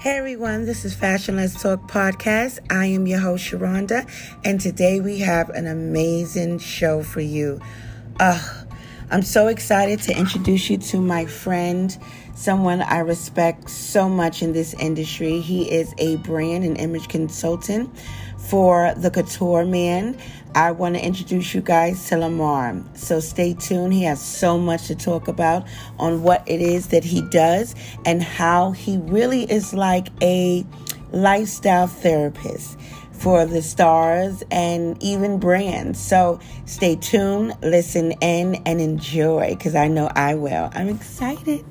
Hey everyone, this is Fashion Let's Talk podcast. I am your host Sharonda, and today we have an amazing show for you. I'm so excited to introduce you to my friend, someone I respect so much in this industry. He is a brand and image consultant for the Couture Man. I want to introduce you guys to Lamar. So stay tuned. He has so much to talk about on what it is that he does and how he really is like a lifestyle therapist for the stars and even brands. So stay tuned, listen in, and enjoy because I know I will. I'm excited.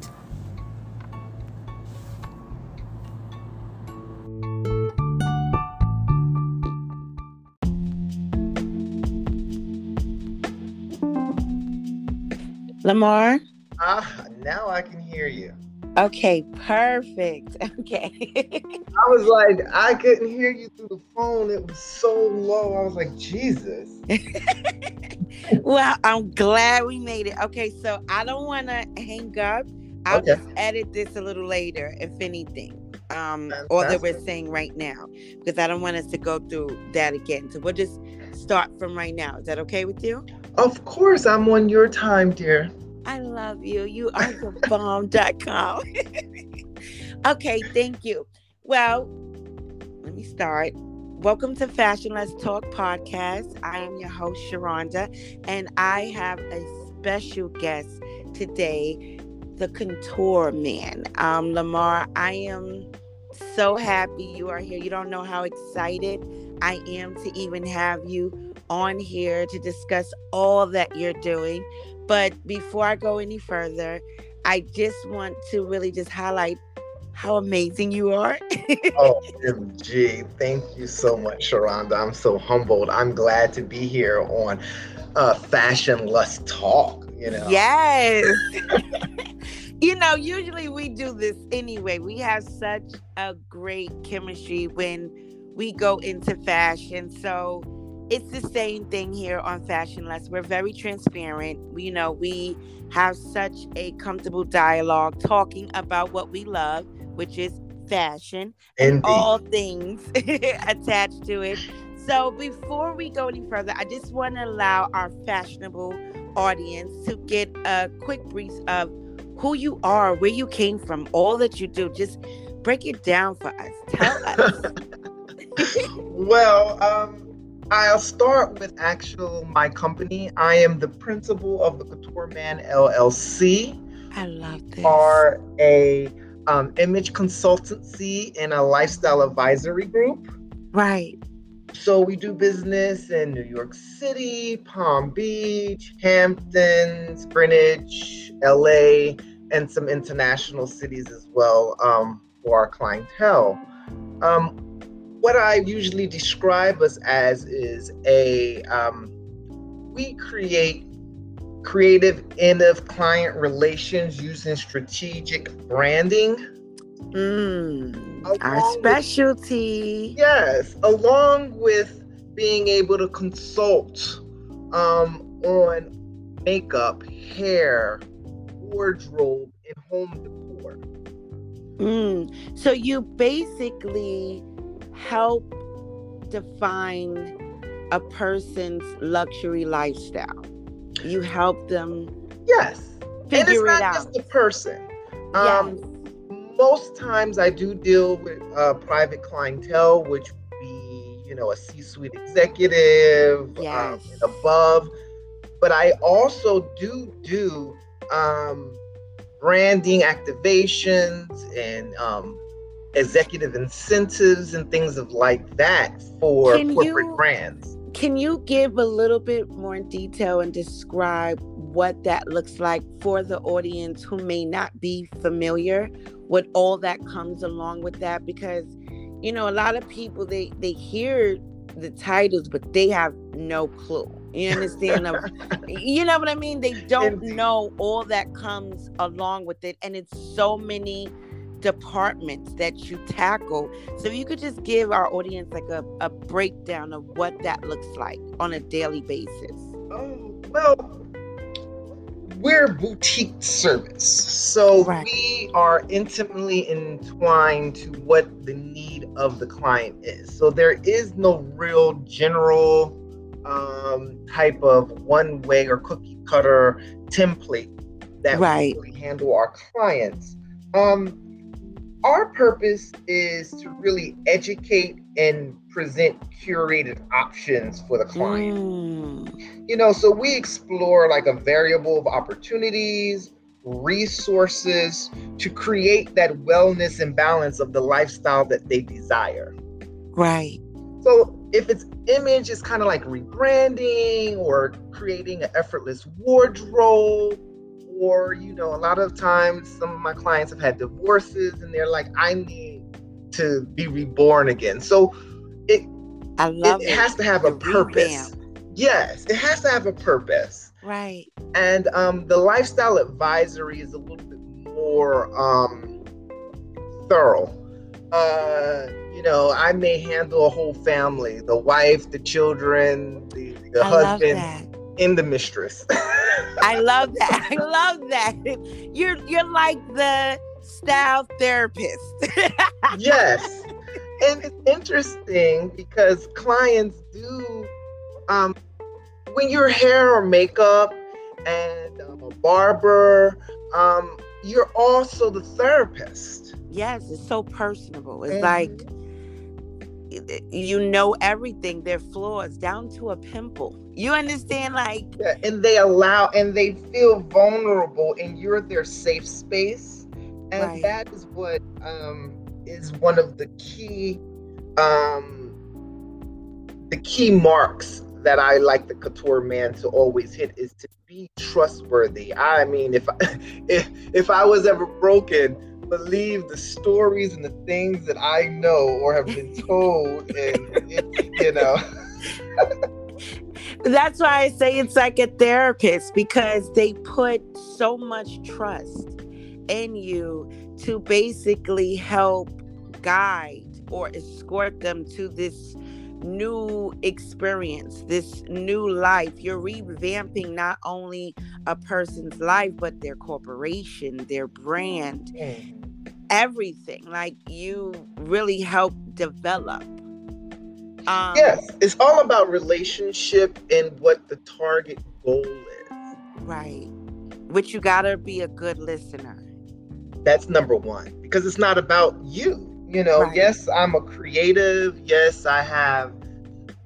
Lamar? Ah, now I can hear you. Okay, perfect. Okay. I was like, I couldn't hear you through the phone. It was so low. I was like, Jesus. well, I'm glad we made it. Okay, so I don't want to hang up. I'll okay. just edit this a little later, if anything. Um, all that we're saying right now, because I don't want us to go through that again. So we'll just start from right now. Is that okay with you? Of course, I'm on your time, dear. I love you. You are the bomb.com. okay, thank you. Well, let me start. Welcome to Fashion Let's Talk podcast. I am your host, Sharonda, and I have a special guest today, the Couture Man. Um, Lamar, I am so happy you are here. You don't know how excited I am to even have you on here to discuss all that you're doing. But before I go any further, I just want to really just highlight how amazing you are. oh, MG. Thank you so much, Sharonda. I'm so humbled. I'm glad to be here on uh, Fashion Let's Talk, you know. Yes. you know, usually we do this anyway. We have such a great chemistry when we go into fashion. So it's the same thing here on Fashion Less. We're very transparent. We, you know, we have such a comfortable dialogue talking about what we love, which is fashion and all things attached to it. So before we go any further, I just want to allow our fashionable audience to get a quick brief of who you are, where you came from, all that you do. Just break it down for us. Tell us. well, um, I'll start with actual my company. I am the principal of the Couture Man LLC. I love this. Are a um, image consultancy and a lifestyle advisory group. Right. So we do business in New York City, Palm Beach, Hamptons, Greenwich, LA, and some international cities as well um, for our clientele. Um, what I usually describe us as is a um, we create creative, end of client relations using strategic branding. Mm, our specialty. With, yes, along with being able to consult um, on makeup, hair, wardrobe, and home decor. Mm, so you basically help define a person's luxury lifestyle. You help them yes figure and it's not it out. Just the person. Um, yes. Most times I do deal with uh, private clientele, which would be you know a C-suite executive um, yes. um, above, but I also do do um, branding activations and um, executive incentives and things of like that for can corporate you, brands. Can you give a little bit more detail and describe what that looks like for the audience who may not be familiar with all that comes along with that? Because you know, a lot of people they they hear the titles, but they have no clue. You understand? you know what I mean? They don't know all that comes along with it, and it's so many departments that you tackle. So you could just give our audience like a, a breakdown of what that looks like on a daily basis. Oh, well, we're boutique service. So Right. we are intimately entwined to what the need of the client is. So there is no real general um, type of one way or cookie cutter template that Right. we really handle our clients. Um, our purpose is to really educate and present curated options for the client. Mm, you know so we explore like a variable of opportunities resources to create that wellness and balance of the lifestyle that they desire. Right. so if it's image is kind of like rebranding or creating an effortless wardrobe or you know a lot of times some of my clients have had divorces and they're like i need to be reborn again so it I love it it. has to have a purpose revamp. yes it has to have a purpose Right. and um, the lifestyle advisory is a little bit more um, thorough. Uh, you know, I may handle a whole family: the wife, the children, the, the I husband, and the mistress. I love that. I love that. You're you're like the style therapist. yes, and it's interesting because clients do um, when you're hair or makeup and um, a barber. Um, you're also the therapist. yes, it's so personable. It's Mhm. like you know everything, their flaws down to a pimple. You understand? Like, Yeah, and they allow and they feel vulnerable and you're their safe space and Right. that is what um is one of the key um the key marks that I like the couture man to always hit is to be trustworthy. I mean, if I, if if I was ever broken, believe the stories and the things that I know or have been told, and it, you know. that's why I say it's like a therapist because they put so much trust in you to basically help guide or escort them to this new experience, this new life. You're revamping not only a person's life, but their corporation, their brand, mm. everything. Like you really help develop. Um, Yes, it's all about relationship and what the target goal is. Right. Which you gotta be a good listener. That's number one because it's not about you. You know, Right. yes, I'm a creative. Yes, I have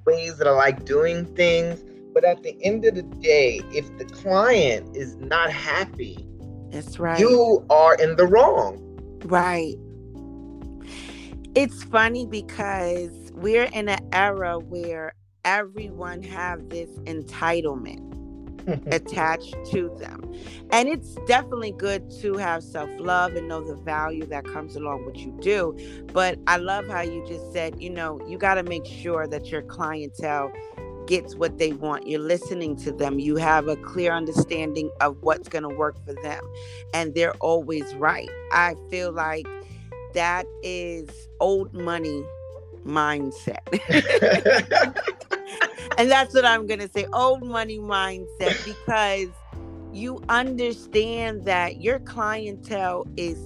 ways that I like doing things. But at the end of the day, if the client is not happy, That's right. you are in the wrong. Right. It's funny because we're in an era where everyone have this entitlement attached to them. And it's definitely good to have self-love and know the value that comes along what you do. But I love how you just said, you know, you got to make sure that your clientele gets what they want. You're listening to them. You have a clear understanding of what's going to work for them. And they're always right. I feel like that is old money mindset. and that's what I'm going to say old money mindset because you understand that your clientele is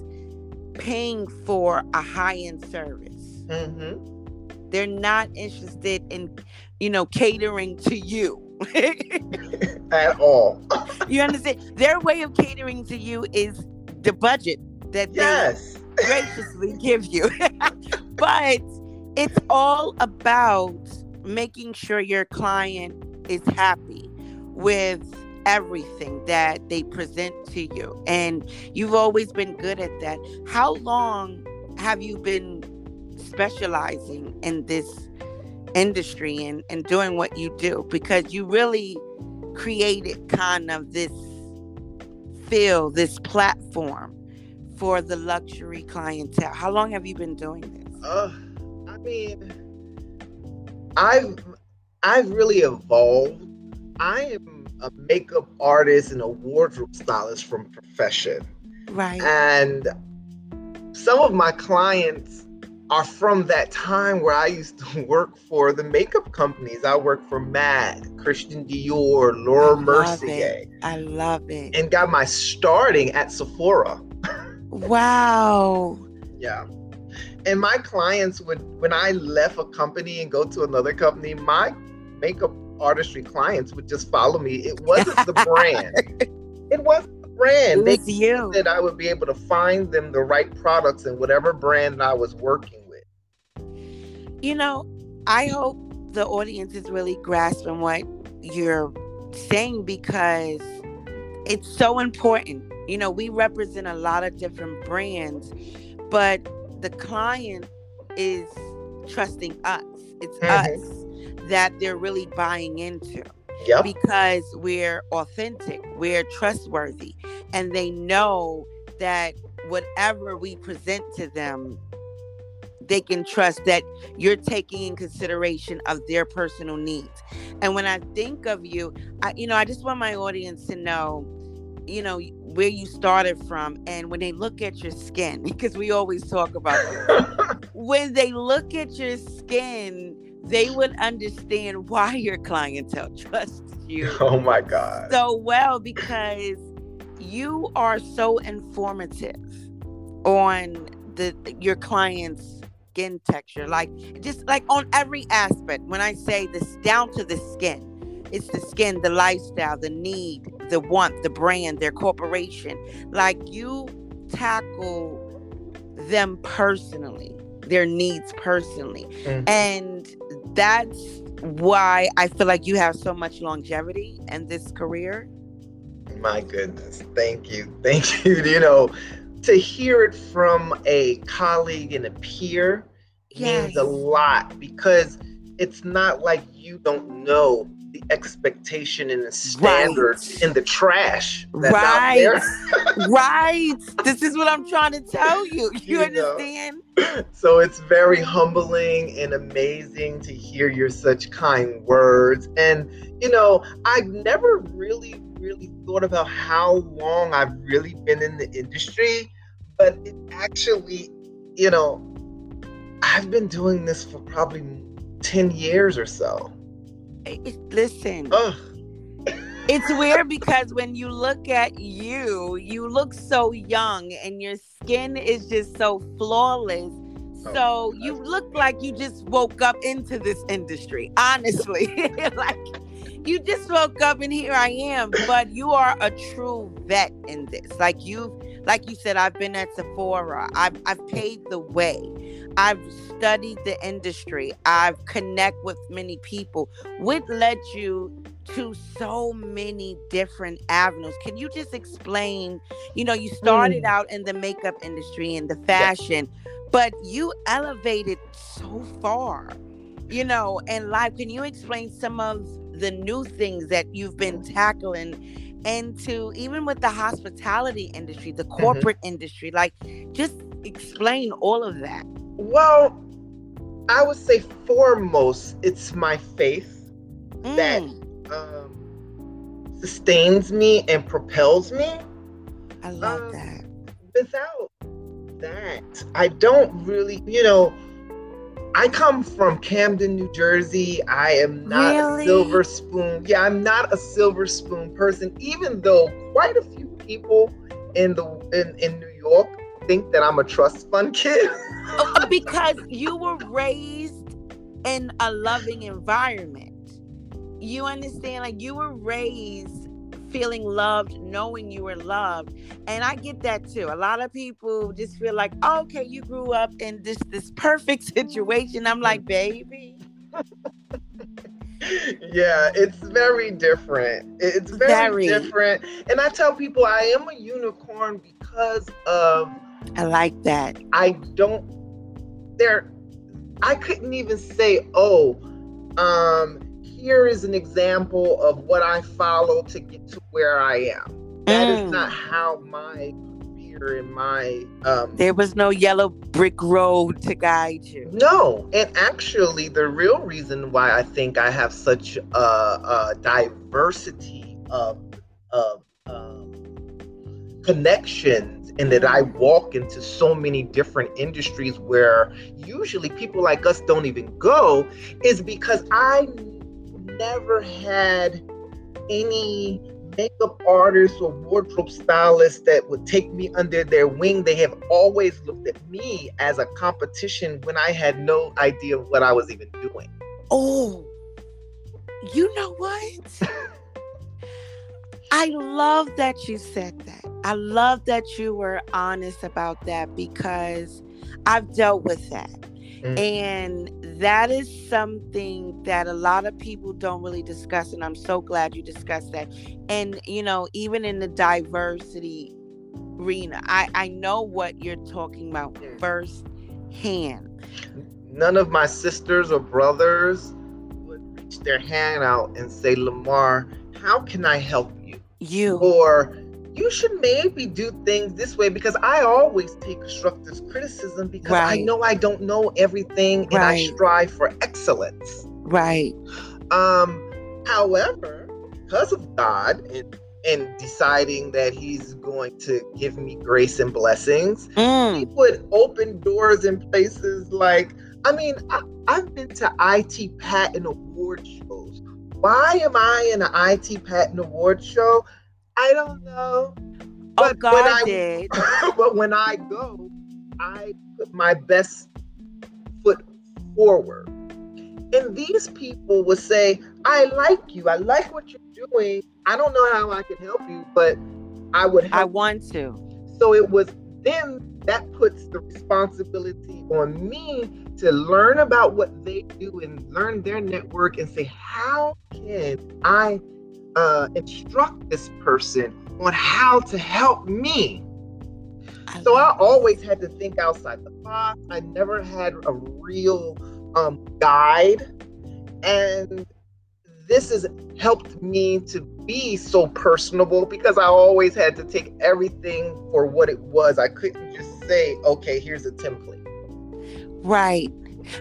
paying for a high end service. hmm They're not interested in, you know, catering to you. At all. you understand? Their way of catering to you is the budget that they graciously give you. but it's all about making sure your client is happy with everything that they present to you. And you've always been good at that. How long have you been specializing in this industry and, and doing what you do? Because you really created kind of this feel, this platform for the luxury clientele. How long have you been doing this? Uh, I mean, I've I've really evolved. I am a makeup artist and a wardrobe stylist from profession, Right. and some of my clients are from that time where I used to work for the makeup companies. I worked for MAC, Christian Dior, Laura I Mercier, I love it. and got my starting at Sephora. wow. Yeah. And my clients would, when I left a company and go to another company, my makeup artistry clients would just follow me. It wasn't the brand. It wasn't the brand. It They was you. that I would be able to find them the right products in whatever brand I was working with. You know, I hope the audience is really grasping what you're saying because it's so important. You know, we represent a lot of different brands, but the client is trusting us. It's Mhm. us that they're really buying into Yep. because we're authentic, we're trustworthy, and they know that whatever we present to them, they can trust that you're taking in consideration of their personal needs. And when I think of you, I, you know, I just want my audience to know, you know, where you started from, and when they look at your skin, because we always talk about this, when they look at your skin, they would understand why your clientele trusts you oh my God. so well because you are so informative on the your client's skin texture like just like on every aspect when i say this down to the skin it's the skin the lifestyle the need the want the brand their corporation like you tackle them personally their needs personally Mhm. and that's why i feel like you have so much longevity in this career My goodness. Thank you. Thank you. You know, to hear it from a colleague and a peer means a lot because it's not like you don't know the expectation and the standards Right. in the trash Right. there. right. This is what I'm trying to tell you. You You know. understand? so it's very humbling and amazing to hear your such kind words. And, you know, I've never really, really thought about how long I've really been in the industry, but it actually, you know, I've been doing this for probably 10 years or so. It- listen, Ugh. it's weird because when you look at you, you look so young and your skin is just so flawless. Oh, So you look like you just woke up into this industry, honestly. like you just woke up and here I am, but you are a true vet in this. Like you've like you said, I've been at Sephora. I've I've paved the way. I've studied the industry. I've connect with many people. What led you to so many different avenues? Can you just explain? You know, you started Mm. out in the makeup industry and the fashion, but you elevated so far. You know, in life. Can you explain some of the new things that you've been tackling? And to even with the hospitality industry, the corporate industry, like just explain all of that. Well, I would say foremost, it's my faith that Mm, um, sustains me and propels me. I love um, that. without that, I don't really, you know, I come from Camden, New Jersey. I am not Really? a silver spoon. Yeah, I'm not a silver spoon person, even though quite a few people in the in, in New York think that I'm a trust fund kid. Oh, because you were raised in a loving environment. You understand? Like you were raised feeling loved, knowing you were loved. And I get that too. A lot of people just feel like, oh, okay, you grew up in this this perfect situation. I'm like, baby. yeah, it's very different. It's very, Very. different. And I tell people I am a unicorn because of I like that. I don't there I couldn't even say, oh, um, here is an example of what I follow to get to where I am. That is Mm. not how my career and my um There was no yellow brick road to guide you. no, and actually, the real reason why I think I have such a, a diversity of of um, connections and that I walk into so many different industries where usually people like us don't even go is because I never had any makeup artists or wardrobe stylists that would take me under their wing. They have always looked at me as a competition when I had no idea what I was even doing. Oh, you know what? I love that you said that. I love that you were honest about that because I've dealt with that. Mm. And that is something that a lot of people don't really discuss. And I'm so glad you discussed that. And, you know, even in the diversity arena, I, I know what you're talking about mm. firsthand. None of my sisters or brothers would reach their hand out and say, Lamar, how can I help you? Or you should maybe do things this way because I always take constructive criticism because right. I know I don't know everything and right. I strive for excellence. Right. Um, however, because of God and, and deciding that He's going to give me grace and blessings, mm. He would open doors in places like, I mean, I, I've been to IT patent award shows. Why am I in an IT patent award show? I don't know. Oh, but oh, God when I, did. but when I go, I put my best foot forward. And these people would say, I like you. I like what you're doing. I don't know how I can help you, but I would I want to. So it was then that puts the responsibility on me to learn about what they do and learn their network and say, how can I uh, instruct this person on how to help me. so I always had to think outside the box. I never had a real um, guide. And this has helped me to be so personable because I always had to take everything for what it was. I couldn't just say, okay, here's a template. Right.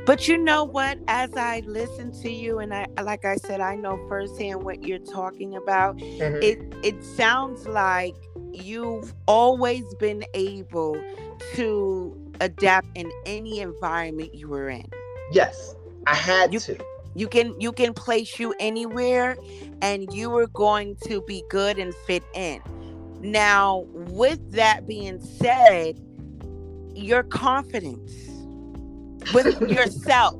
But you know what? As I listen to you, and I, like I said, I know firsthand what you're talking about. Mm-hmm. It it sounds like you've always been able to adapt in any environment you were in. Yes, I had you, to. You can you can place you anywhere, and you are going to be good and fit in. Now, with that being said, your confidence with yourself.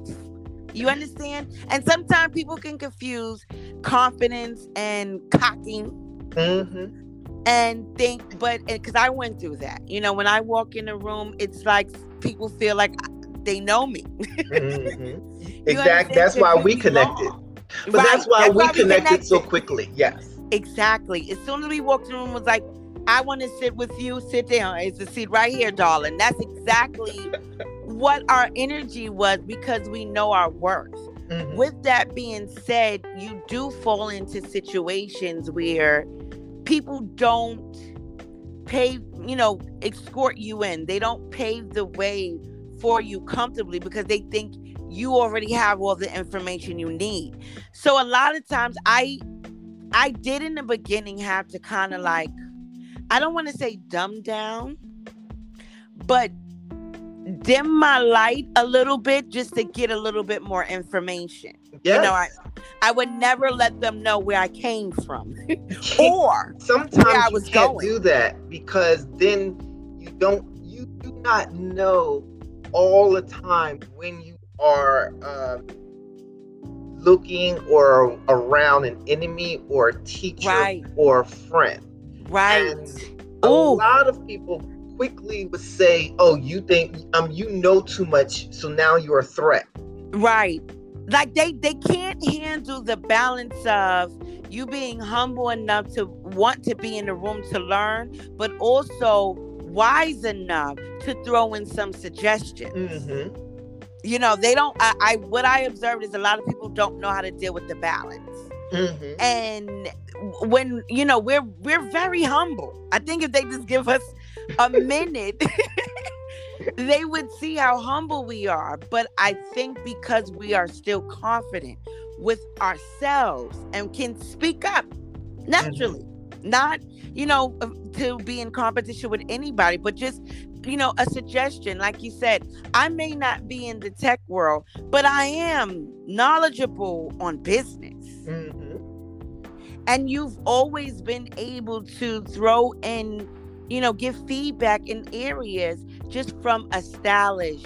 You understand? And sometimes people can confuse confidence and cocking. Mm-hmm. And think, but because I went through that, you know, when I walk in a room, it's like people feel like they know me. mm-hmm. Exactly. That's why we connected. But right. that's why that's we why connected, connected so quickly. Yes. Exactly. As soon as we walked in the room, was like, I want to sit with you. Sit down. It's a seat right here, darling. That's exactly what our energy was because we know our worth. Mm-hmm. With that being said, you do fall into situations where people don't pay, you know, escort you in. They don't pave the way for you comfortably because they think you already have all the information you need. So a lot of times I I did in the beginning have to kind of like I don't want to say dumb down, but dim my light a little bit just to get a little bit more information. Yes. You know, I I would never let them know where I came from or sometimes I was you can't going. do that because then you don't you do not know all the time when you are um, looking or around an enemy or a teacher right. or a friend. Right. And a lot of people quickly would say, "Oh, you think um you know too much, so now you're a threat." Right. Like they they can't handle the balance of you being humble enough to want to be in the room to learn, but also wise enough to throw in some suggestions. Mm-hmm. You know, they don't. I, I what I observed is a lot of people don't know how to deal with the balance. Mm-hmm. And when you know we're we're very humble. I think if they just give us a minute, they would see how humble we are. But I think because we are still confident with ourselves and can speak up naturally. Mm-hmm. Not, you know, to be in competition with anybody, but just, you know, a suggestion. Like you said, I may not be in the tech world, but I am knowledgeable on business. Mm-hmm. And you've always been able to throw in, you know, give feedback in areas just from a stylish,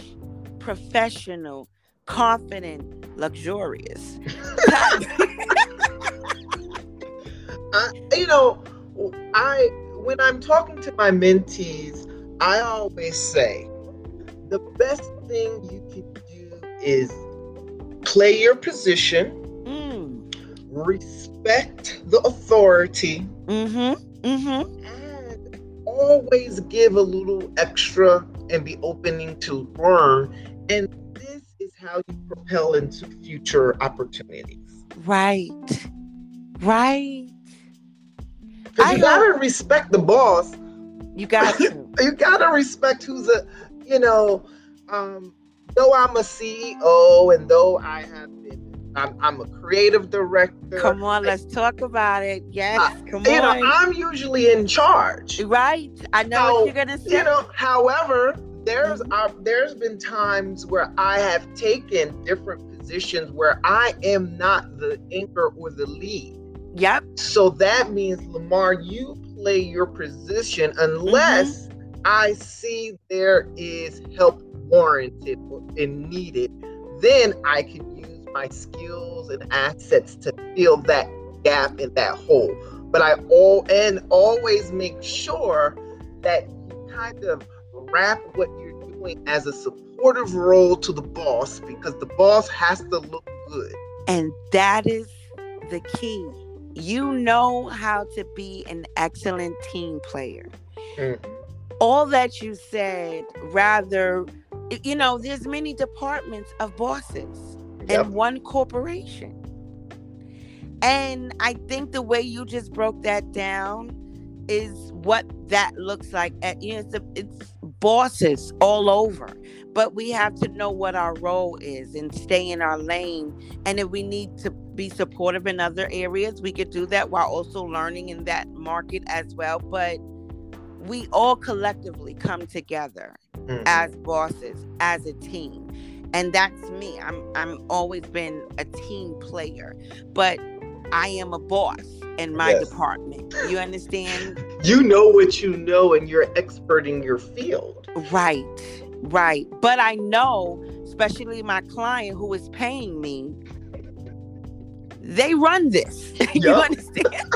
professional, confident, luxurious. uh, you know, I when I'm talking to my mentees, I always say the best thing you can do is play your position, mm. respect the authority, mm-hmm. Mm-hmm. Always give a little extra and be opening to learn. And this is how you propel into future opportunities. Right. Right. Because you gotta respect the boss. You got to. you gotta respect who's a, you know, um, though I'm a CEO and though I have been I'm, I'm, a creative director. Come on, let's talk about it. Yes, uh, come you on. You know, I'm usually in charge. Right. I know so, what you're gonna say. You know, however, there's mm-hmm. uh, there's been times where I have taken different positions where I am not the anchor or the lead. Yep. So that means Lamar, you play your position unless mm-hmm. I see there is help warranted and needed. Then I can use my skills and assets to fill that gap in that hole. But I all and always make sure that you kind of wrap what you're doing as a supportive role to the boss because the boss has to look good. And that is the key you know how to be an excellent team player. Mm-hmm. All that you said, rather, you know, there's many departments of bosses yep. in one corporation. And I think the way you just broke that down is what that looks like. At, you know, it's, a, it's bosses all over but we have to know what our role is and stay in our lane. And if we need to be supportive in other areas, we could do that while also learning in that market as well. But we all collectively come together mm-hmm. as bosses, as a team. And that's me. I'm I'm always been a team player, but I am a boss in my yes. department. You understand? You know what you know and you're expert in your field. Right. Right. But I know, especially my client who is paying me, they run this. Yep. you understand?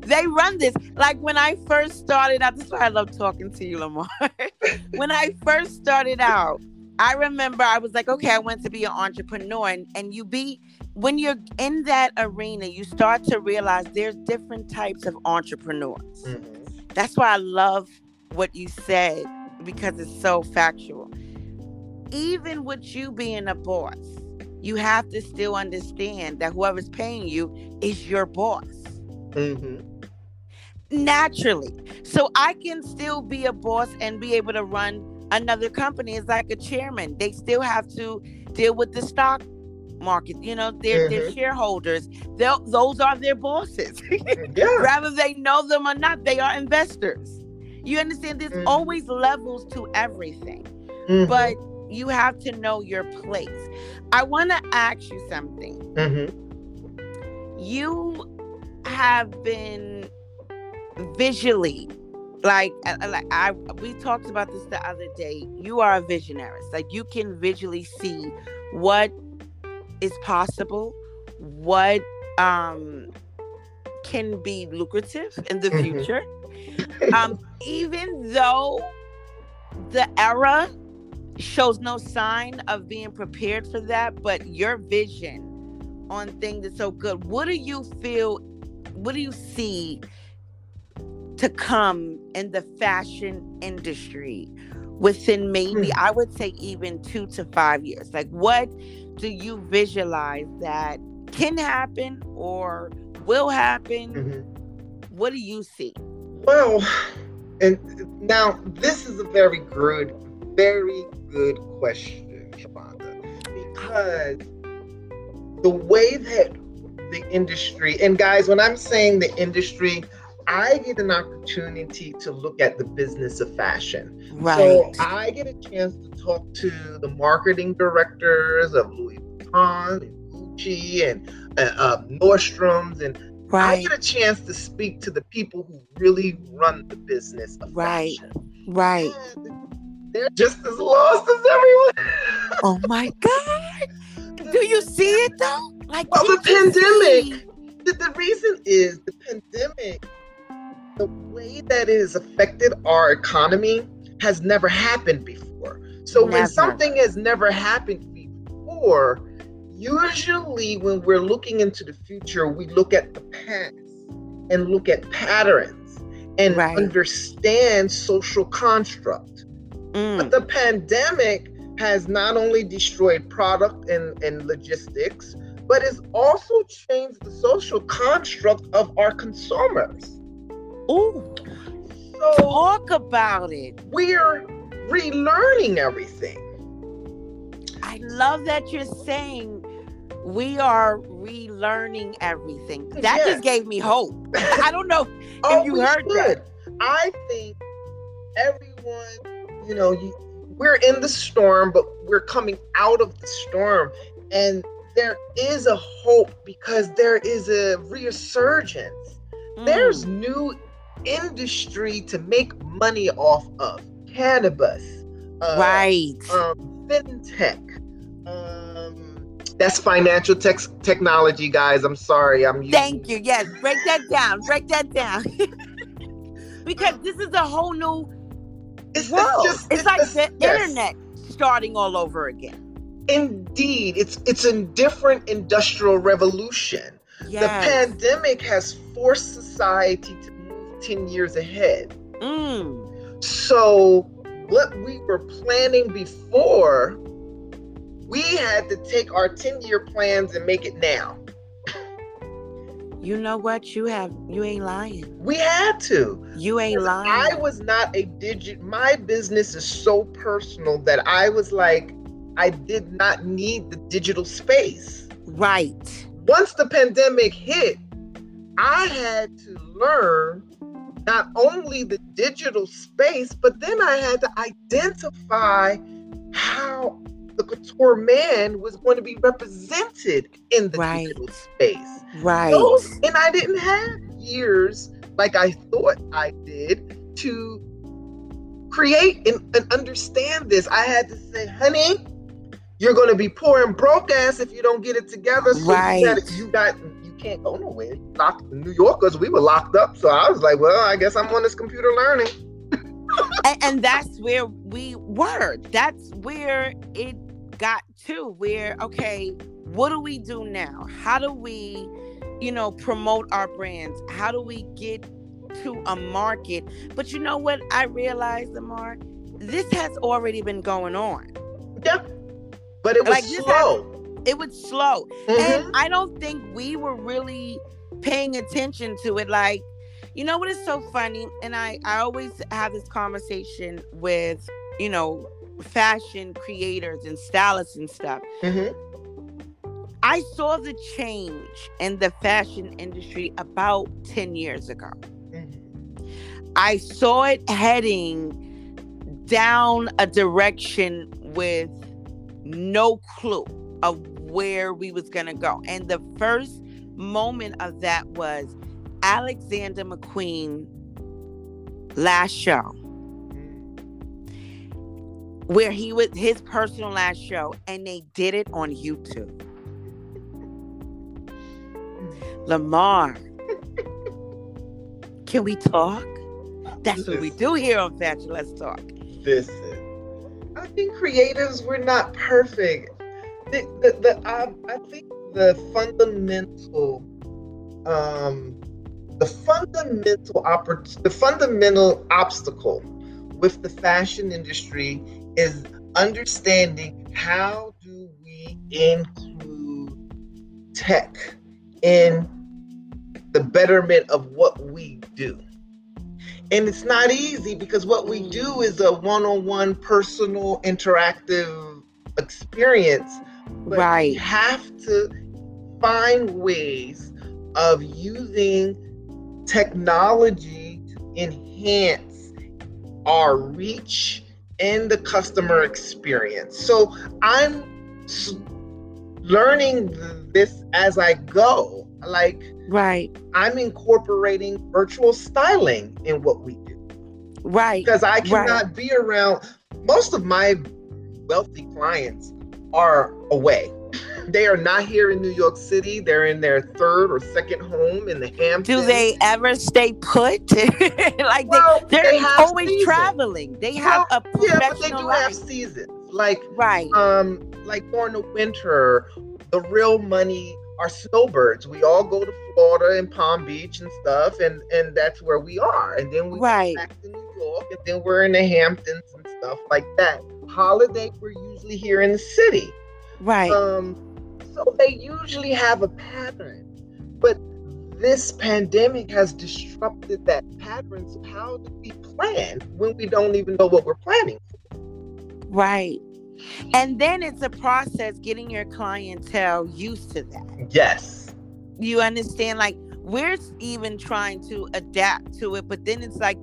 they run this. Like when I first started out, this is why I love talking to you, Lamar. when I first started out, I remember I was like, okay, I want to be an entrepreneur. And, and you be, when you're in that arena, you start to realize there's different types of entrepreneurs. Mm-hmm. That's why I love what you said because it's so factual. Even with you being a boss, you have to still understand that whoever's paying you is your boss. Mm-hmm. Naturally. So I can still be a boss and be able to run another company is like a chairman. They still have to deal with the stock market. You know, their mm-hmm. their shareholders. They'll, those are their bosses. yeah. Rather they know them or not, they are investors. You understand? There's mm-hmm. always levels to everything, mm-hmm. but you have to know your place. I want to ask you something. Mm-hmm. You have been visually like uh, uh, like I we talked about this the other day. You are a visionary. Like you can visually see what is possible, what um can be lucrative in the mm-hmm. future um, even though the era shows no sign of being prepared for that, but your vision on things is so good. What do you feel? What do you see to come in the fashion industry within maybe, hmm. I would say, even two to five years? Like, what do you visualize that can happen or will happen? Mm-hmm. What do you see? Well, and now this is a very good, very good question, Sharonda, because the way that the industry. And guys, when I'm saying the industry, I get an opportunity to look at the business of fashion. Right. So I get a chance to talk to the marketing directors of Louis Vuitton and Gucci and uh, uh, Nordstrom's and I get a chance to speak to the people who really run the business of Right. fashion. Right. And they're just as lost as everyone. Oh my God. Do you see it though? Like Well, the pandemic. the, the reason is the pandemic, the way that it has affected our economy has never happened before. So Never. when something has never happened before, usually when we're looking into the future, we look at the past and look at patterns and Right. understand social construct. Mm, But the pandemic has not only destroyed product and, and logistics, but it's also changed the social construct of our consumers. Ooh, So talk about it. we're relearning everything. I love that you're saying we are relearning everything. That Yes. just gave me hope. I don't know. Oh, you heard that. I think everyone, you know, you, we're in the storm, but we're coming out of the storm. And there is a hope because there is a resurgence. There's Mm, new industry to make money off of cannabis, uh, right. um, fintech. Um, that's financial tech technology, guys. I'm sorry. I'm using, Thank you. Yes, break that down. Break that down. because this is a whole new It's, it's world. just it's like the yes. internet starting all over again. Indeed, it's it's a different industrial revolution. The pandemic has forced society to 10 years ahead. Mm, So, what we were planning before, we had to take our 10 year plans and make it now. you know what? You have you ain't lying. We had to. You ain't lying. I was not a digit. My business is so personal that I was like, I did not need the digital space. right. Once the pandemic hit, I had to learn not only the digital space, but then I had to identify how the couture man was going to be represented in the Right. digital space. Right. Those, and I didn't have years like I thought I did to create and, and understand this. I had to say, honey, you're going to be poor and broke ass if you don't get it together. So Right. you, got, you got can't go nowhere. Locked, New Yorkers, we were locked up. So I was like, well, I guess I'm on this computer learning. and, and that's where we were. That's where it got to. Where okay, what do we do now? How do we, you know, promote our brands? How do we get to a market? But you know what? I realized, Amar, this has already been going on. Yeah. But it was Like, slow. It was slow, Mhm. and I don't think we were really paying attention to it. Like, you know what is so funny? And I I always have this conversation with you know fashion creators and stylists and stuff. Mhm. I saw the change in the fashion industry about 10 years ago. Mhm. I saw it heading down a direction with no clue of where we was going to go. And the first moment of that was Alexander McQueen last show where he was his personal last show and they did it on YouTube. Lamar, can we talk? That's what we do here on Fashion Let's Talk. Listen, I think creatives were not perfect. The, the, the, I, I think the fundamental, um, the fundamental oppor- the fundamental obstacle with the fashion industry is understanding how do we include tech in the betterment of what we do. And it's not easy because what we do is a one-on-one personal interactive experience. But Right. we have to find ways of using technology to enhance our reach and the customer experience. So I'm learning this as I go. Like, right. I'm incorporating virtual styling in what we do. Right. Because I cannot right. be around most of my wealthy clients are away. They are not here in New York City. They're in their third or second home in the Hamptons. Do they ever stay put? like well, they, they're they always seasons. traveling. They have well, a Yeah, but they do life. have seasons. Like right. Um, like during the winter, the real money are snowbirds. We all go to Florida and Palm Beach and stuff, and and that's where we are. And then we right. back to New York, and then we're in the Hamptons and stuff like that. Holiday, we're usually here in the city. Right. Um, so they usually have a pattern. But this pandemic has disrupted that pattern. So how do we plan when we don't even know what we're planning for? Right. And then it's a process getting your clientele used to that. Yes. You understand? Like we're even trying to adapt to it, but then it's like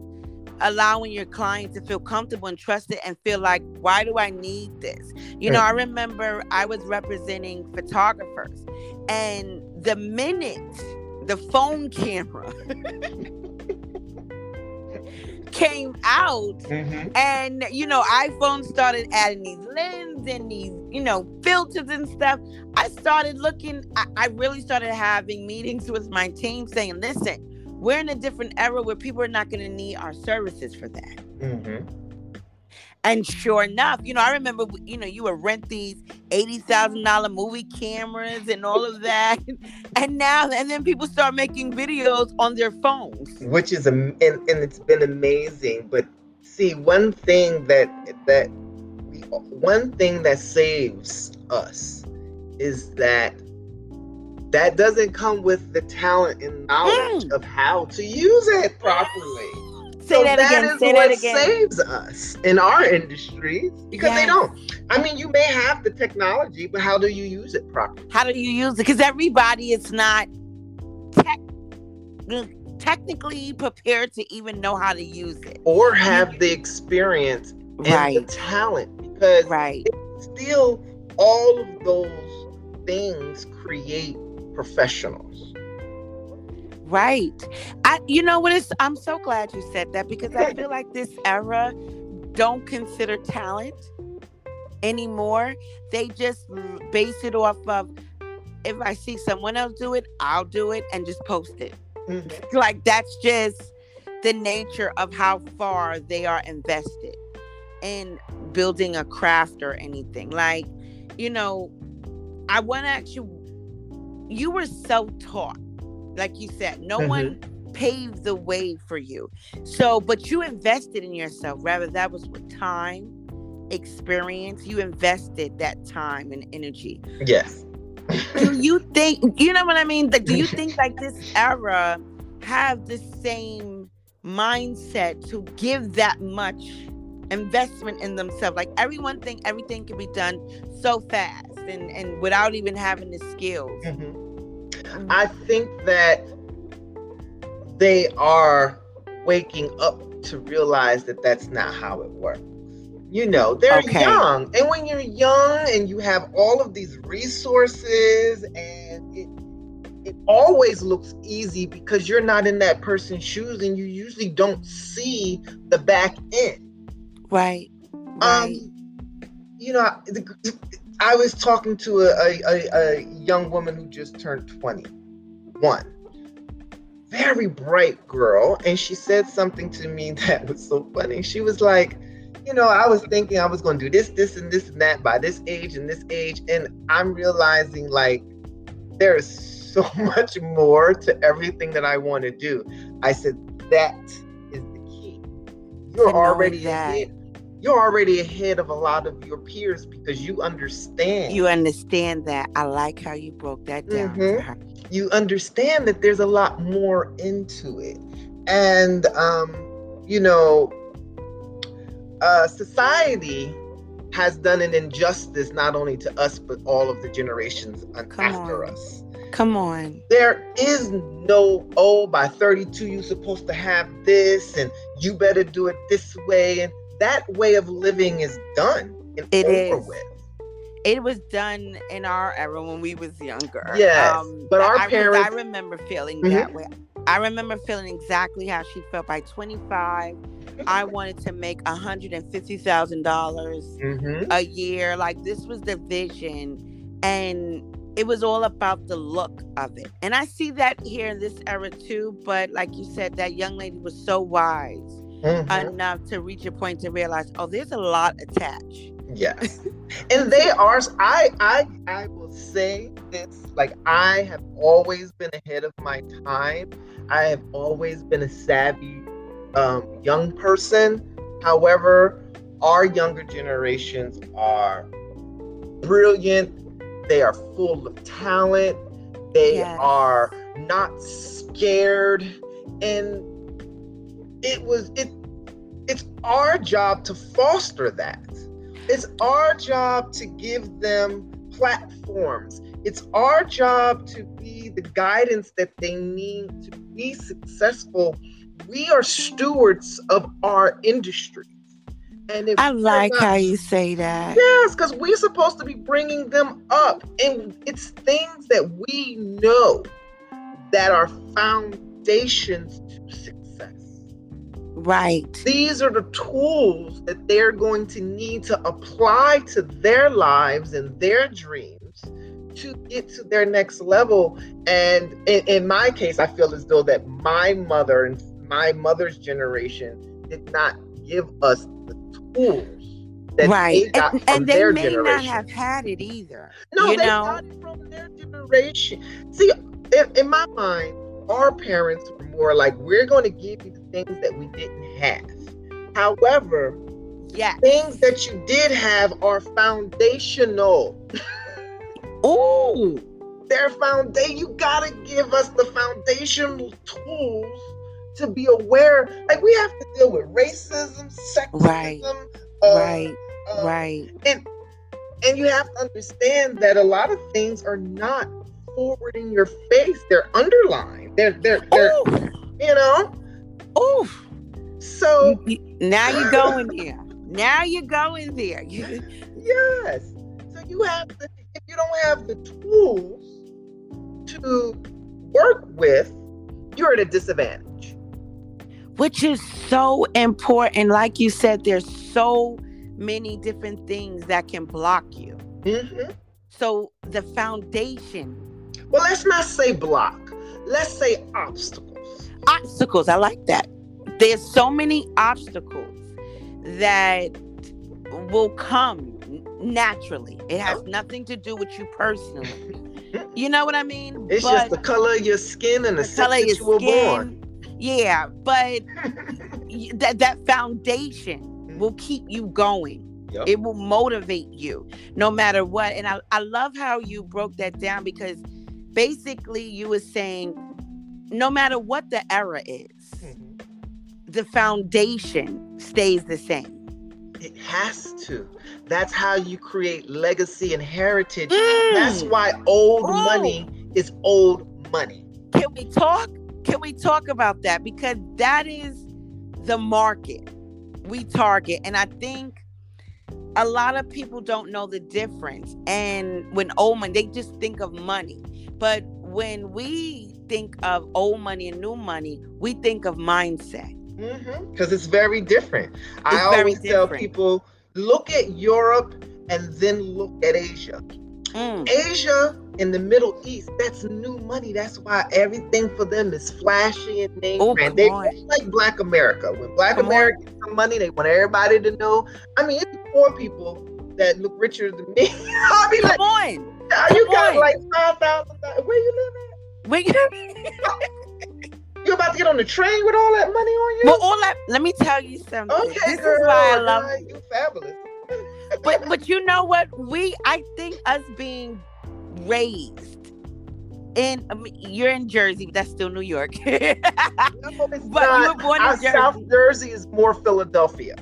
allowing your client to feel comfortable and trusted and feel like, why do I need this? You know, I remember I was representing photographers, and the minute the phone camera came out mm-hmm. and you know iphone started adding these lenses and these you know filters and stuff i started looking I, I really started having meetings with my team saying listen we're in a different era where people are not going to need our services for that. Mm-hmm. And sure enough, you know, I remember, you know, you would rent these eighty thousand dollar movie cameras and all of that, and now and then people start making videos on their phones, which is and, and it's been amazing. But see, one thing that that one thing that saves us is that that doesn't come with the talent and knowledge mm. of how to use it properly. Say so that, that again. Say what that again. saves us in our industries because yes. they don't. I mean, you may have the technology, but how do you use it properly? How do you use it? Because everybody is not tech, technically prepared to even know how to use it or have the experience and right. the talent because right. still all of those things create professionals. Right. I you know what is I'm so glad you said that because I feel like this era don't consider talent anymore. They just base it off of if I see someone else do it, I'll do it and just post it. Mm-hmm. Like that's just the nature of how far they are invested in building a craft or anything. Like, you know, I want to ask you were self-taught like you said no mm-hmm. one paved the way for you. So but you invested in yourself rather that was with time experience you invested that time and energy. Yes. Do you think you know what i mean? Like do you think like this era have the same mindset to give that much investment in themselves like everyone think everything can be done so fast and and without even having the skills. Mm-hmm. I think that they are waking up to realize that that's not how it works. You know, they're okay. young, and when you're young and you have all of these resources, and it it always looks easy because you're not in that person's shoes, and you usually don't see the back end. Right. Um, right. Um, you know, the, I was talking to a, a, a, young woman who just turned 21. Very bright girl. And she said something to me that was so funny. She was like, you know, I was thinking I was going to do this, this, and this and that by this age and this age. And I'm realizing like there is so much more to everything that I want to do. I said, that is the key. You're already ahead you're already ahead of a lot of your peers because you understand. You understand that. I like how you broke that down. Mm-hmm. You understand that there's a lot more into it. And, um, you know, uh, society has done an injustice not only to us, but all of the generations Come after on. us. Come on. There is no, oh, by 32, you're supposed to have this, and you better do it this way. And that way of living is done. And It over is. with. It was done in our era when we was younger. Um, but our I, parents- I remember feeling Mhm. that way. I remember feeling exactly how she felt by 25. I wanted to make $150,000 Mhm. a year. Like this was the vision. And it was all about the look of it. And I see that here in this era too. But like you said, that young lady was so wise Mhm. enough to reach a point to realize, oh, there's a lot attached. Yes. and they are I I I will say this like I have always been ahead of my time. I have always been a savvy um, young person. However, our younger generations are brilliant. They are full of talent. They Yes. are not scared and it was it it's our job to foster that. It's our job to give them platforms. It's our job to be the guidance that they need to be successful. We are stewards of our industry. And I like not- how you say that. Yes, because we're supposed to be bringing them up. And it's things that we know that are foundations to success. Right. These are the tools that they're going to need to apply to their lives and their dreams to get to their next level. And in, in my case, I feel as though that my mother and my mother's generation did not give us the tools that right. they got And, and they their may generation. not have had it either. No, they know? got it from their generation. See, in, in my mind, our parents were more like, we're going to give you the things that we didn't have. However, Yes. things that you did have are foundational. Ooh. They're foundation. You gotta give us the foundational tools to be aware. Like we have to deal with racism, sexism, Right. uh, right. uh, right. and and you have to understand that a lot of things are not forward in your face they're underlined they're they're, they're Ooh. you know Ooh. so you- Now you're going there. Now you're going there. You- yes so you have to if you don't have the tools to work with you're at a disadvantage which is so important. Like you said, there's so many different things that can block you. hmm So the foundation, well let's not say block let's say obstacles obstacles, I like that. There's so many obstacles that will come naturally. It has oh. nothing to do with you personally. You know what I mean? it's just the color of your skin and the, the sex color of that your you were born. Yeah, but that that foundation mm. will keep you going. Yep. It will motivate you no matter what. And I, I love how you broke that down because basically you were saying no matter what the era is, Mhm. the foundation stays the same. It has to. That's how you create legacy and heritage. That's Mm. why old money is old money. Can we talk? Can we talk about that? Because that is the market we target. And I think a lot of people don't know the difference. And when old money, they just think of money. But when we think of old money and new money, we think of mindset. Because it's very different. I It's very always tell people look at Europe and then look at Asia. Mm, Asia in the Middle East, that's new money. That's why everything for them is flashy and name Oh, brand. They on. like Black America. When Black Come on. Gets some money, they want everybody to know. I mean, it's poor people that look richer than me. I'll be like, Come on. "Ah, you come got on. like five thousand dollars. Where you live We, You about to get on the train with all that money on you? well, all that, let me tell you something. okay, this girl. is why I love guy, you fabulous. but but you know what we i think us being raised in I mean, you're in jersey that's still new york No, But you were born in Our South Jersey. Jersey is more Philadelphia.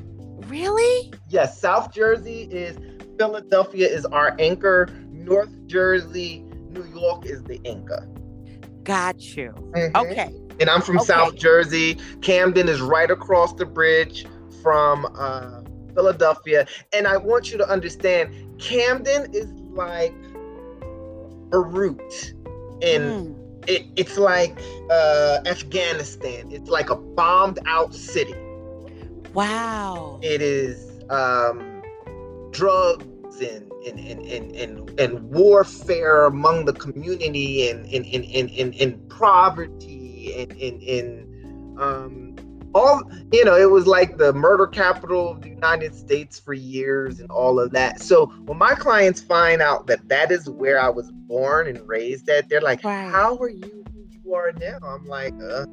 really Yes, South Jersey is Philadelphia is our anchor. North Jersey, New York is the Inca. Got you. Mm-hmm. Okay. And I'm from okay. South Jersey. Camden is right across the bridge from uh, Philadelphia. And I want you to understand Camden is like Beirut in mm. it, it's like uh, Afghanistan. It's like a bombed out city. Wow. It is um, drugs and and, and, and, and, and warfare among the community and in in, in, in, in poverty and in, in um, all you know it was like the murder capital of the united states for years and all of that. So when my clients find out that that is where i was born and raised at they're like right. how are you who you are now? I'm like uh,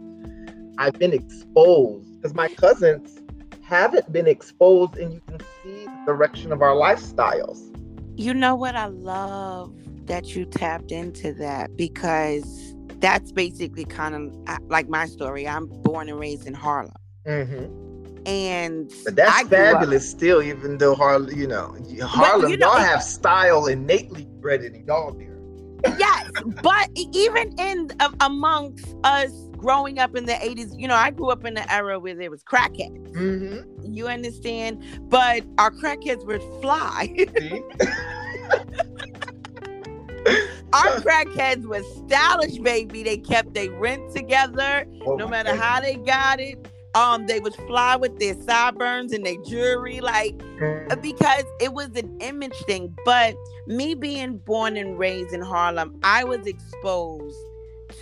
i've been exposed. Because my cousins haven't been exposed and you can see the direction of our lifestyles you know what i love that you tapped into that because that's basically kind of like my story. I'm born and raised in Harlem. Mm-hmm. And but that's fabulous up, still, even though Harlem, you know, Harlem, you know, y'all have style innately bred in y'all there. yes, but even in uh, amongst us growing up in the 80s, you know, I grew up in the era where there was crackheads. Mm-hmm. You understand? But our crackheads were fly. Our crackheads was stylish, baby. They kept their rent together, oh no matter how they got it. Um, they would fly with their sideburns and their jewelry, like mm. because it was an image thing. But me being born and raised in Harlem, I was exposed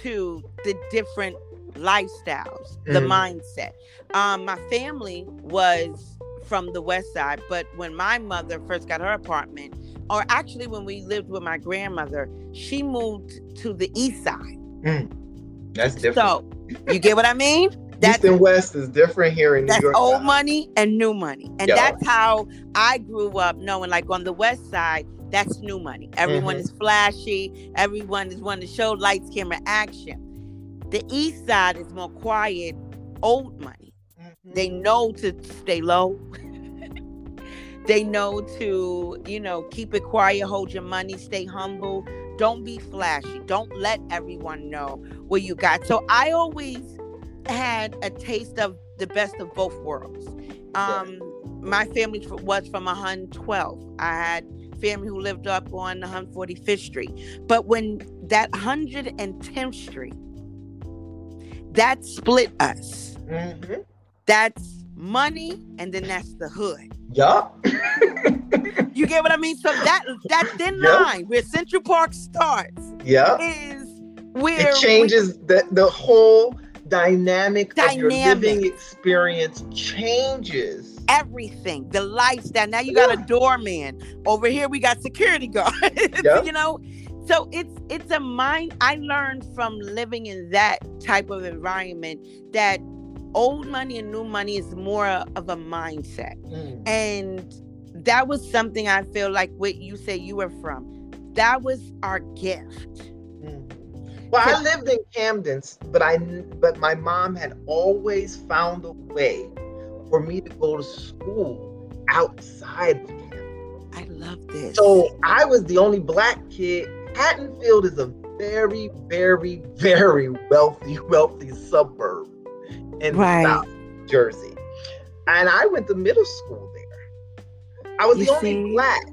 to the different lifestyles, mm. the mindset. Um, my family was from the west side, but when my mother first got her apartment, or actually when we lived with my grandmother, she moved to the east side. Mm, that's different. So you get what I mean? That's, East and West is different here in New that's York. old money and new money. And that's how I grew up knowing like on the west side, that's new money. Everyone mm-hmm. is flashy, everyone is wanting to show lights, camera, action. The east side is more quiet, old money. Mm-hmm. They know to stay low. They know to, you know, keep it quiet, hold your money, stay humble. Don't be flashy. Don't let everyone know what you got. So I always had a taste of the best of both worlds. Um, my family was from 112. I had family who lived up on 145th Street. But when that 110th Street, that split us. Mm-hmm. That's money, and then that's the hood. Yup. you get what I mean? So that that thin yep. line where Central Park starts, yeah, is where it changes we, the the whole dynamic, dynamic of your living experience changes everything. The lifestyle. Now you got yeah. a doorman over here. We got security guards. Yep. you know, so it's it's a mind. I learned from living in that type of environment that old money and new money is more of a mindset. Mm. And that was something I feel like what you say you were from. That was our gift. Mm. Well, I lived in Camden, but I but my mom had always found a way for me to go to school outside of Camden. I love this. So I was the only black kid. Haddonfield is a very, very, very wealthy, wealthy suburb in right. South Jersey. And I went to middle school there. I was you the only black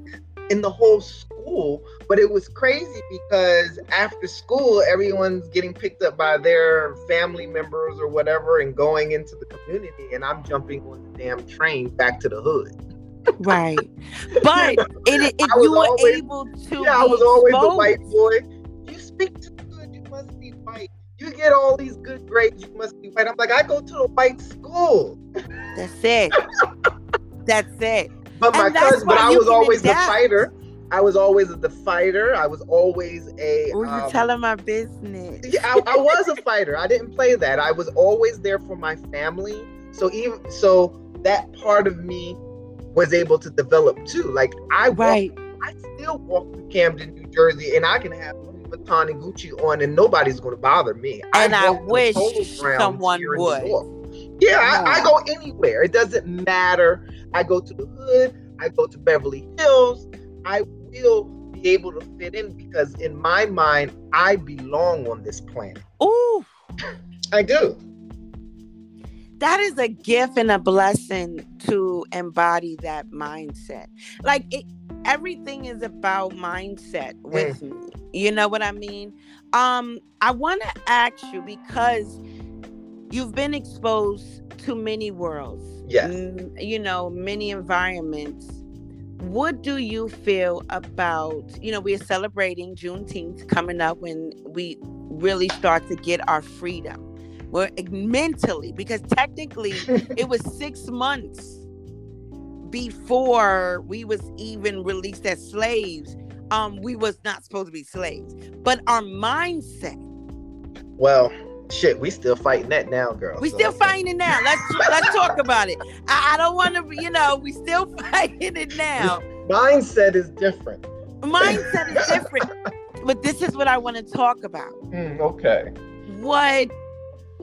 in the whole school, but it was crazy because after school, everyone's getting picked up by their family members or whatever and going into the community, and I'm jumping on the damn train back to the hood. Right, but you, it, it, you were always, able to. Yeah, I was always exposed. the white boy. You speak to good. you must be white you get all these good grades, you must be white. I'm like, I go to a white school. That's it. That's it. But my cousin, but I was always adapt. the fighter. I was always the fighter. I was always a. Were you um, telling my business? Yeah, I, I was a fighter. I didn't play that. I was always there for my family. So even so, that part of me was able to develop too. Like I right. Walk, I still walk through Camden, New Jersey, and I can have Louis Vuitton and Gucci on, and nobody's going to bother me. And I, I wish someone would. Yeah, I, I, go anywhere. It doesn't matter. I go to the hood. I go to Beverly Hills. I will be be able to fit in because in my mind, I belong on this planet. Ooh. I do. That is a gift and a blessing to embody that mindset. Like it, everything is about mindset with mm. me. You know what I mean? Um, I want to ask you because you've been exposed to many worlds. Yes. you know, many environments. What do you feel about, you know, we're celebrating Juneteenth coming up when we really start to get our freedom. We're mentally, because technically it was six months before we was even released as slaves. Um, we was not supposed to be slaves, but our mindset. Well, shit, we still fighting that now, girl. We so. still fighting it now. Let's let's talk about it. I, I don't want to, you know, we still fighting it now. Mindset is different. Mindset is different. but this is what I want to talk about. Mm, okay. What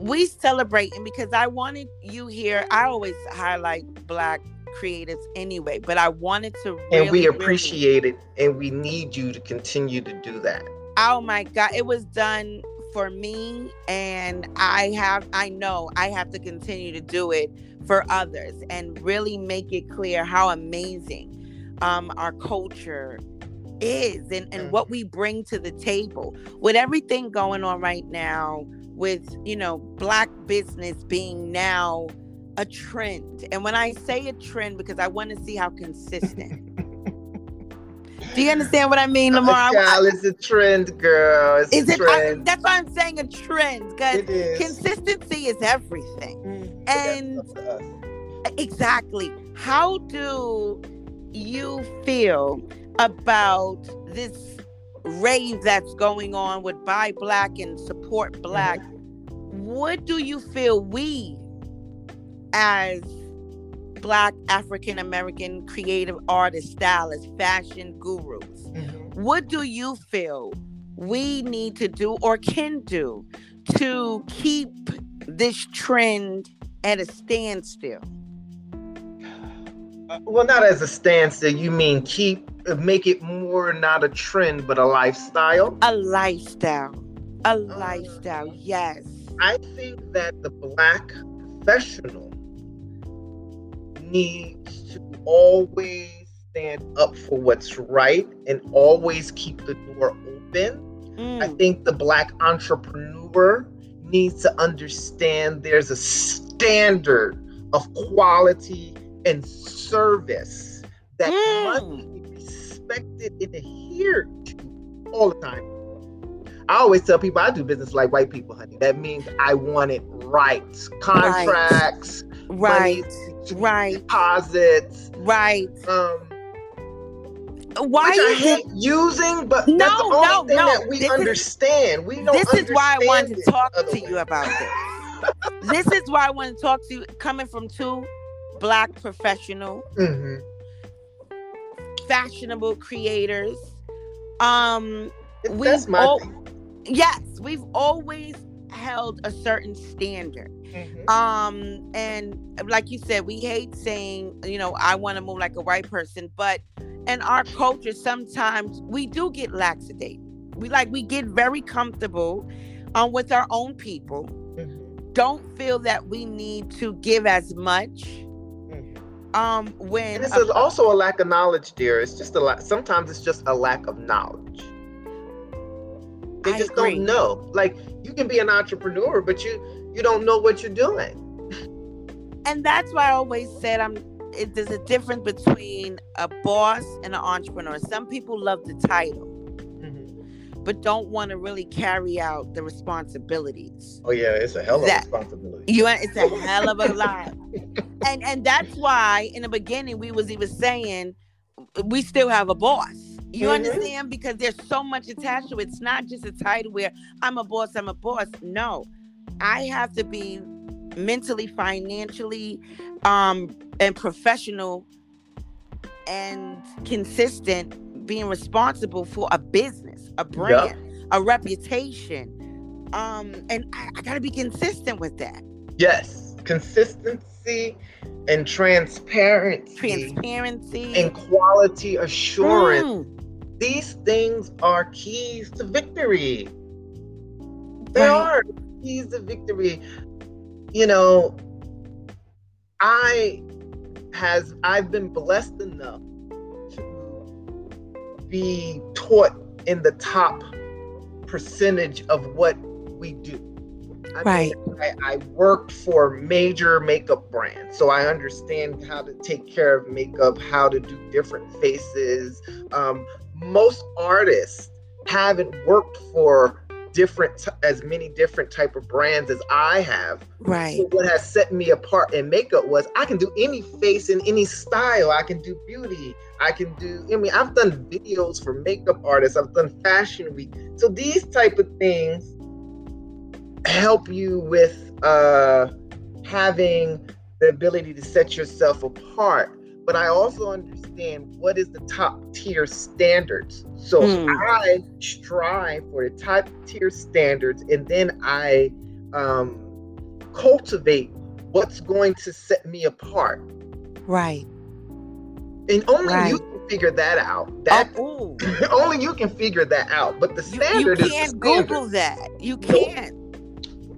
we celebrating because I wanted you here. I always highlight black creatives anyway, but I wanted to really, And we appreciate really, it and we need you to continue to do that. Oh my god, it was done for me and I have I know I have to continue to do it for others and really make it clear how amazing um, our culture is and, and mm. what we bring to the table with everything going on right now with you know black business being now a trend and when i say a trend because i want to see how consistent do you understand what I mean, Lamar? Child, it's a trend, girl. It's is it? I, that's why I'm saying a trend because consistency is everything. Mm, and exactly, how do you feel about this rave that's going on with buy black and support black, mm-hmm. what do you feel we as black African American creative artists, stylists, fashion gurus, mm-hmm. what do you feel we need to do or can do to keep this trend at a standstill? Well, not as a standstill. You mean keep uh, make it more not a trend, but a lifestyle. A lifestyle. A um, lifestyle. Yes. I think that the black professional needs to always stand up for what's right and always keep the door open. Mm. I think the black entrepreneur needs to understand there's a standard of quality and service that mm. must be respected and adhered to all the time. I always tell people I do business like white people, honey. That means I want it right. Contracts, right, right, deposits, right. Um, why which I hate it? using, but no, that's the only no, thing no. that we this understand. Is, we don't. This is why I wanted to talk to you about this. this is why I want to talk to you, coming from two black professional, mm-hmm. fashionable creators. Um, we al- yes, we've always held a certain standard. Mm-hmm. Um, and like you said, we hate saying, you know, I want to move like a white person, but in our culture, sometimes we do get laxative. We like we get very comfortable um, with our own people. Mm-hmm. Don't feel that we need to give as much um when and it's a, also a lack of knowledge dear. It's just a lot sometimes it's just a lack of knowledge. They I just agree. don't know. Like you can be an entrepreneur but you you don't know what you're doing. And that's why i always said i'm it, there's a difference between a boss and an entrepreneur. Some people love the title but don't want to really carry out the responsibilities. Oh yeah, it's a hell of a responsibility. You it's a hell of a lot. and and that's why in the beginning we was even saying we still have a boss. You mm-hmm. understand? Because there's so much attached to it. It's not just a title where I'm a boss, I'm a boss. No. I have to be mentally, financially, um, and professional and consistent being responsible for a business a brand, a reputation. Um, and I, I got to be consistent with that. Yes, consistency and transparency, transparency and quality assurance. Mm. these things are keys to victory. They Right. are keys to victory. You know, I has I've been blessed enough be taught in the top percentage of what we do. I Right. I, I worked for major makeup brands, so I understand how to take care of makeup, how to do different faces. Um, most artists haven't worked for different as many different type of brands as I have. Right. So what has set me apart in makeup was I can do any face in any style. I can do beauty. I can do. I mean, I've done videos for makeup artists. I've done fashion week. So these type of things help you with uh, having the ability to set yourself apart. But I also understand what is the top tier standards. So Hmm. I strive for the top tier standards, and then I um, cultivate what's going to set me apart. Right. And only Right. you can figure that out. That oh, only you can figure that out. But the ooh. You, you standard can't standard. Google that. You can't.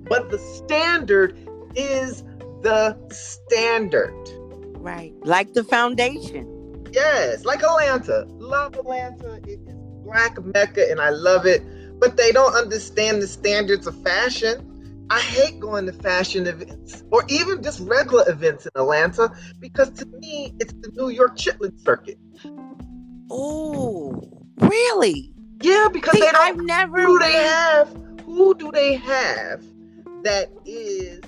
But the standard is the standard. Right. Like the foundation. Yes, like Atlanta. Love Atlanta. It is Black Mecca and I love it. But they don't understand the standards of fashion. I hate going to fashion events or even just regular events in Atlanta because to me, it's the New York Chitlin circuit. Oh, really? Yeah, because See, they don't I've never. who do they have? Who do they have that is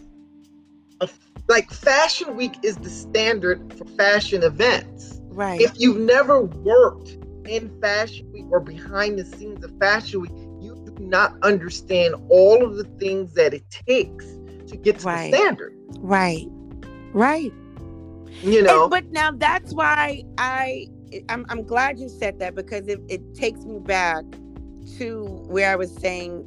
a, like Fashion Week is the standard for fashion events. Right. If you've never worked in Fashion Week or behind the scenes of Fashion Week, you do not understand all of the things that it takes to get to Right. the standard. right. Right. You know, And- but now that's why I I'm, I'm glad you said that because it, it takes me back to where I was saying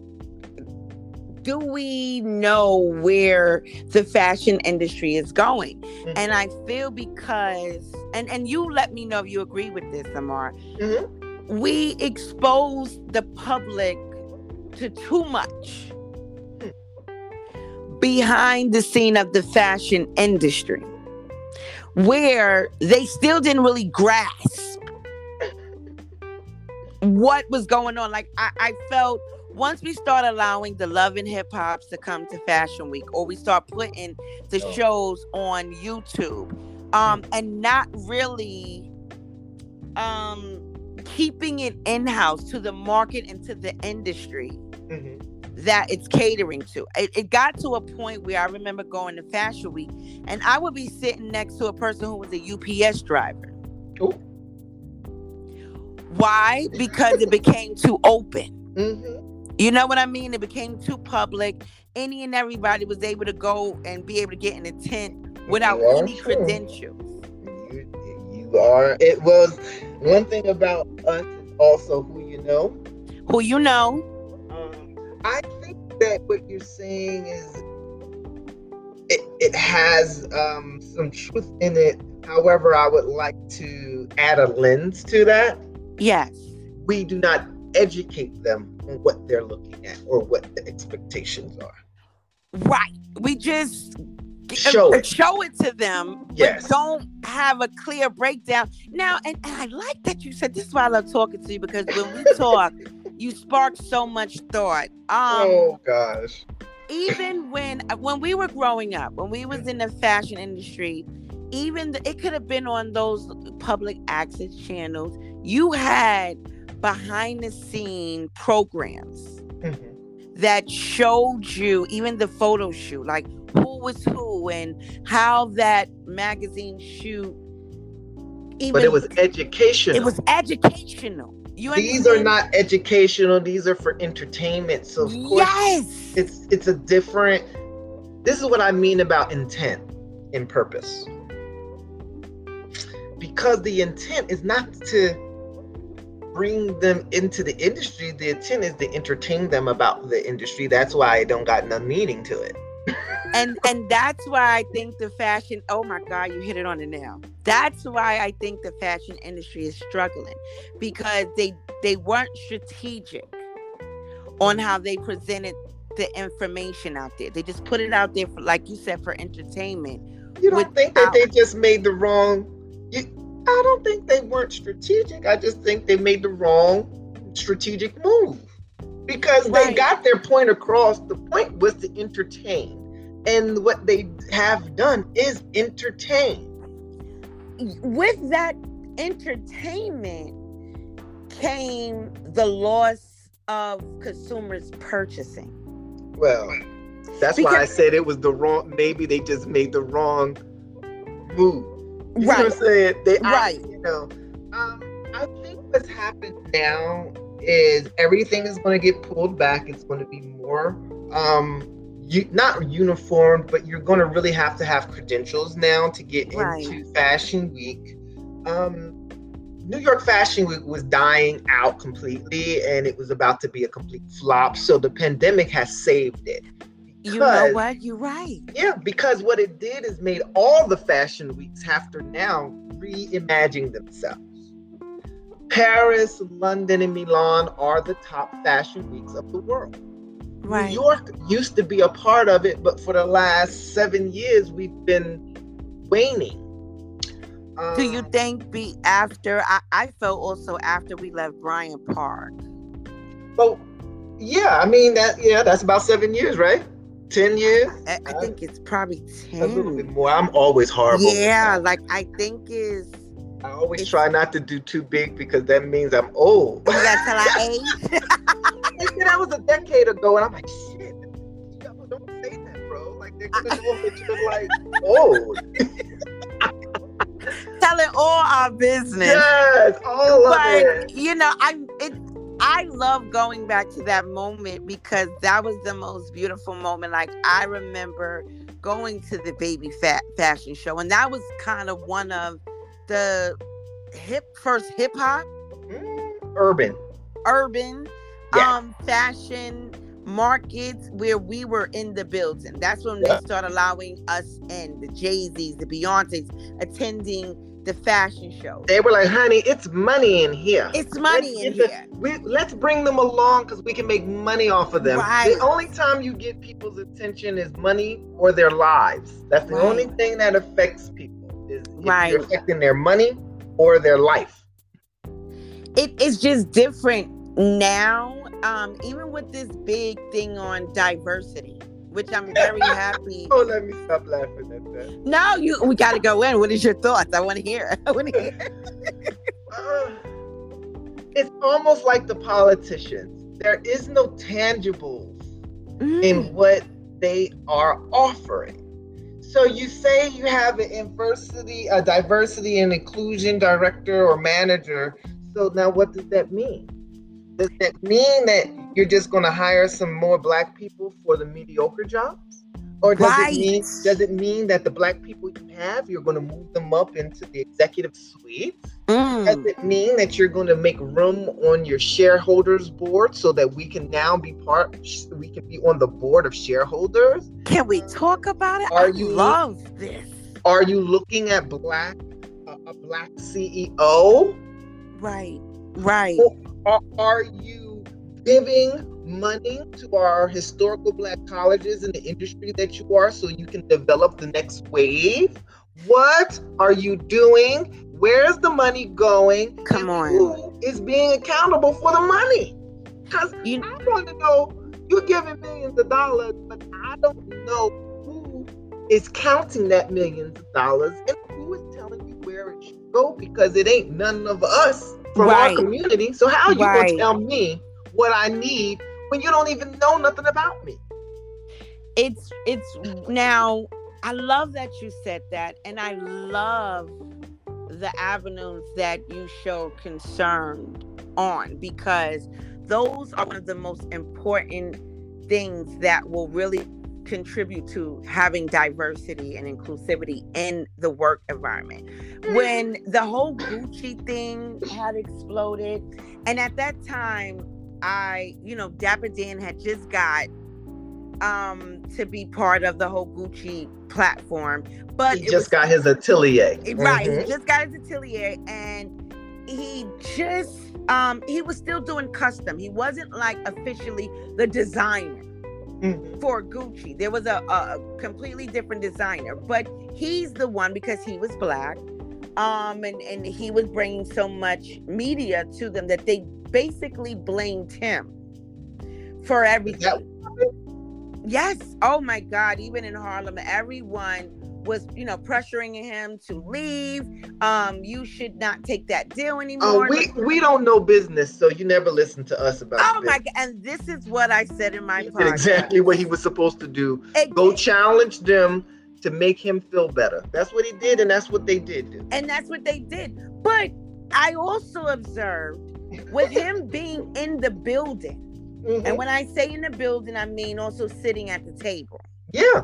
do we know where the fashion industry is going Mhm. and I feel because and and you let me know if you agree with this Amar Mhm. we expose the public to too much behind the scene of the fashion industry where they still didn't really grasp what was going on. Like I, I felt once we start allowing the love and hip hops to come to Fashion Week, or we start putting the Oh. shows on YouTube, um, and not really um keeping it in-house to the market and to the industry Mhm. that it's catering to. It, it got to a point where I remember going to Fashion Week and I would be sitting next to a person who was a UPS driver. Ooh. Why? Because it became too open. Mhm. You know what I mean? It became too public. Any and everybody was able to go and be able to get in a tent without any credentials. You, you are. It was one thing about us is also who you know. Who you know? Um, I think that what you're saying is it, it has um, some truth in it. However, I would like to add a lens to that. Yes. We do not educate them on what they're looking at or what the expectations are. Right. We just Show uh, it. show it to them, Yes. but don't have a clear breakdown. Now, and, and I like that you said this is why I love talking to you because when we talk, you spark so much thought. Um, oh gosh. even when uh, when we were growing up, when we was in the fashion industry, even the, it could have been on those public access channels. You had behind the scene programs Mhm. that showed you even the photo shoot, like who was who and how that magazine shoot. Even But it was educational. it was educational. You these are not educational, these are for entertainment. So of course yes. it's it's a different this is what i mean about intent and purpose because the intent is not to bring them into the industry the intent is to entertain them about the industry that's why i don't got no meaning to it and and that's why I think the fashion. Oh my God, you hit it on the nail. That's why I think the fashion industry is struggling because they they weren't strategic on how they presented the information out there. They just put it out there for, like you said, for entertainment. You don't without, think that they just made the wrong? I don't think they weren't strategic. I just think they made the wrong strategic move because right. they got their point across. The point was to entertain. And what they have done is entertain. With that entertainment came the loss of consumers purchasing. Well, that's because, why I said it was the wrong. Maybe they just made the wrong move. You right. know what I'm saying? They, right. I, you know, um, I think what's happened now is everything is going to get pulled back. It's going to be more, um, you, not uniform, but you're going to really have to have credentials now to get right. into Fashion Week. Um, New York Fashion Week was dying out completely, and it was about to be a complete flop. So the pandemic has saved it. You know what? You're right. Yeah, because what it did is made all the fashion weeks have to now reimagine themselves. Paris, London, and Milan are the top fashion weeks of the world. Right. New York used to be a part of it, but for the last seven years, we've been waning. Um, Do you um, think be after? I, I felt also after we left Bryant Park. Well, yeah, I mean that. Yeah, that's about seven years, right? Ten years. I, I think it's probably ten. A little bit more. I'm always horrible. Yeah, like I think is I always try not to do too big because that means I'm old. You got till I age. that was a decade ago, and I'm like, shit. Don't say that, bro. Like they're gonna know that you're like old. Telling all our business. Yes, all but, of it. You know, I it. I love going back to that moment because that was the most beautiful moment. Like I remember going to the Baby Phat fashion show, and that was kind of one of the hip first hip hop, mm, urban, urban, yeah. um, fashion markets where we were in the building. That's when yeah. they started allowing us in the Jay Z's, the Beyonces, attending the fashion show. They were like, "Honey, it's money in here. It's money let's in here. The, we, let's bring them along because we can make money off of them. Right. The only time you get people's attention is money or their lives. That's the right. only thing that affects people is right. you're affecting their money or their life. It is just different now. Um, even with this big thing on diversity, which I'm very happy. oh, let me stop laughing at that. No, you. We got to go in. What is your thoughts? I want to hear. I want to hear. uh, it's almost like the politicians. There is no tangibles mm. in what they are offering. So you say you have an diversity, a diversity and inclusion director or manager. So now what does that mean? Does that mean that you're just going to hire some more black people for the mediocre jobs? Or does right. it mean does it mean that the black people you have, you're going to move them up into the executive suite? Mm. Does it mean that you're going to make room on your shareholders board so that we can now be part? We can be on the board of shareholders. Can we talk about it? Are I you love this? Are you looking at black uh, a black CEO? Right, right. Or are you giving money to our historical black colleges in the industry that you are so you can develop the next wave? What are you doing? Where's the money going? Come on. Who is being accountable for the money? Because you, I want to know you're giving millions of dollars, but I don't know who is counting that millions of dollars and who is telling you where it should go because it ain't none of us from right. our community. So how are you right. gonna tell me what I need when you don't even know nothing about me. It's it's now I love that you said that and I love the avenues that you show concern on because those are one of the most important things that will really contribute to having diversity and inclusivity in the work environment. Mm-hmm. When the whole Gucci thing had exploded, and at that time, I, you know, Dapper Dan had just got um to be part of the whole Gucci platform. But he just was, got his atelier. Right. Mm-hmm. He just got his atelier and he just um he was still doing custom. He wasn't like officially the designer. Mm-hmm. For Gucci, there was a, a completely different designer, but he's the one because he was black, um, and and he was bringing so much media to them that they basically blamed him for everything. Yes. Oh my God. Even in Harlem, everyone was, you know, pressuring him to leave. Um, you should not take that deal oh, anymore. Oh, we we don't know business, so you never listen to us about. Oh my God! And this is what I said in my. Podcast. Exactly what he was supposed to do. Go challenge them to make him feel better. That's what he did, and that's what they did. Do. And that's what they did. But I also observed with him being in the building Mm-hmm. And when I say in the building, I mean also sitting at the table. Yeah.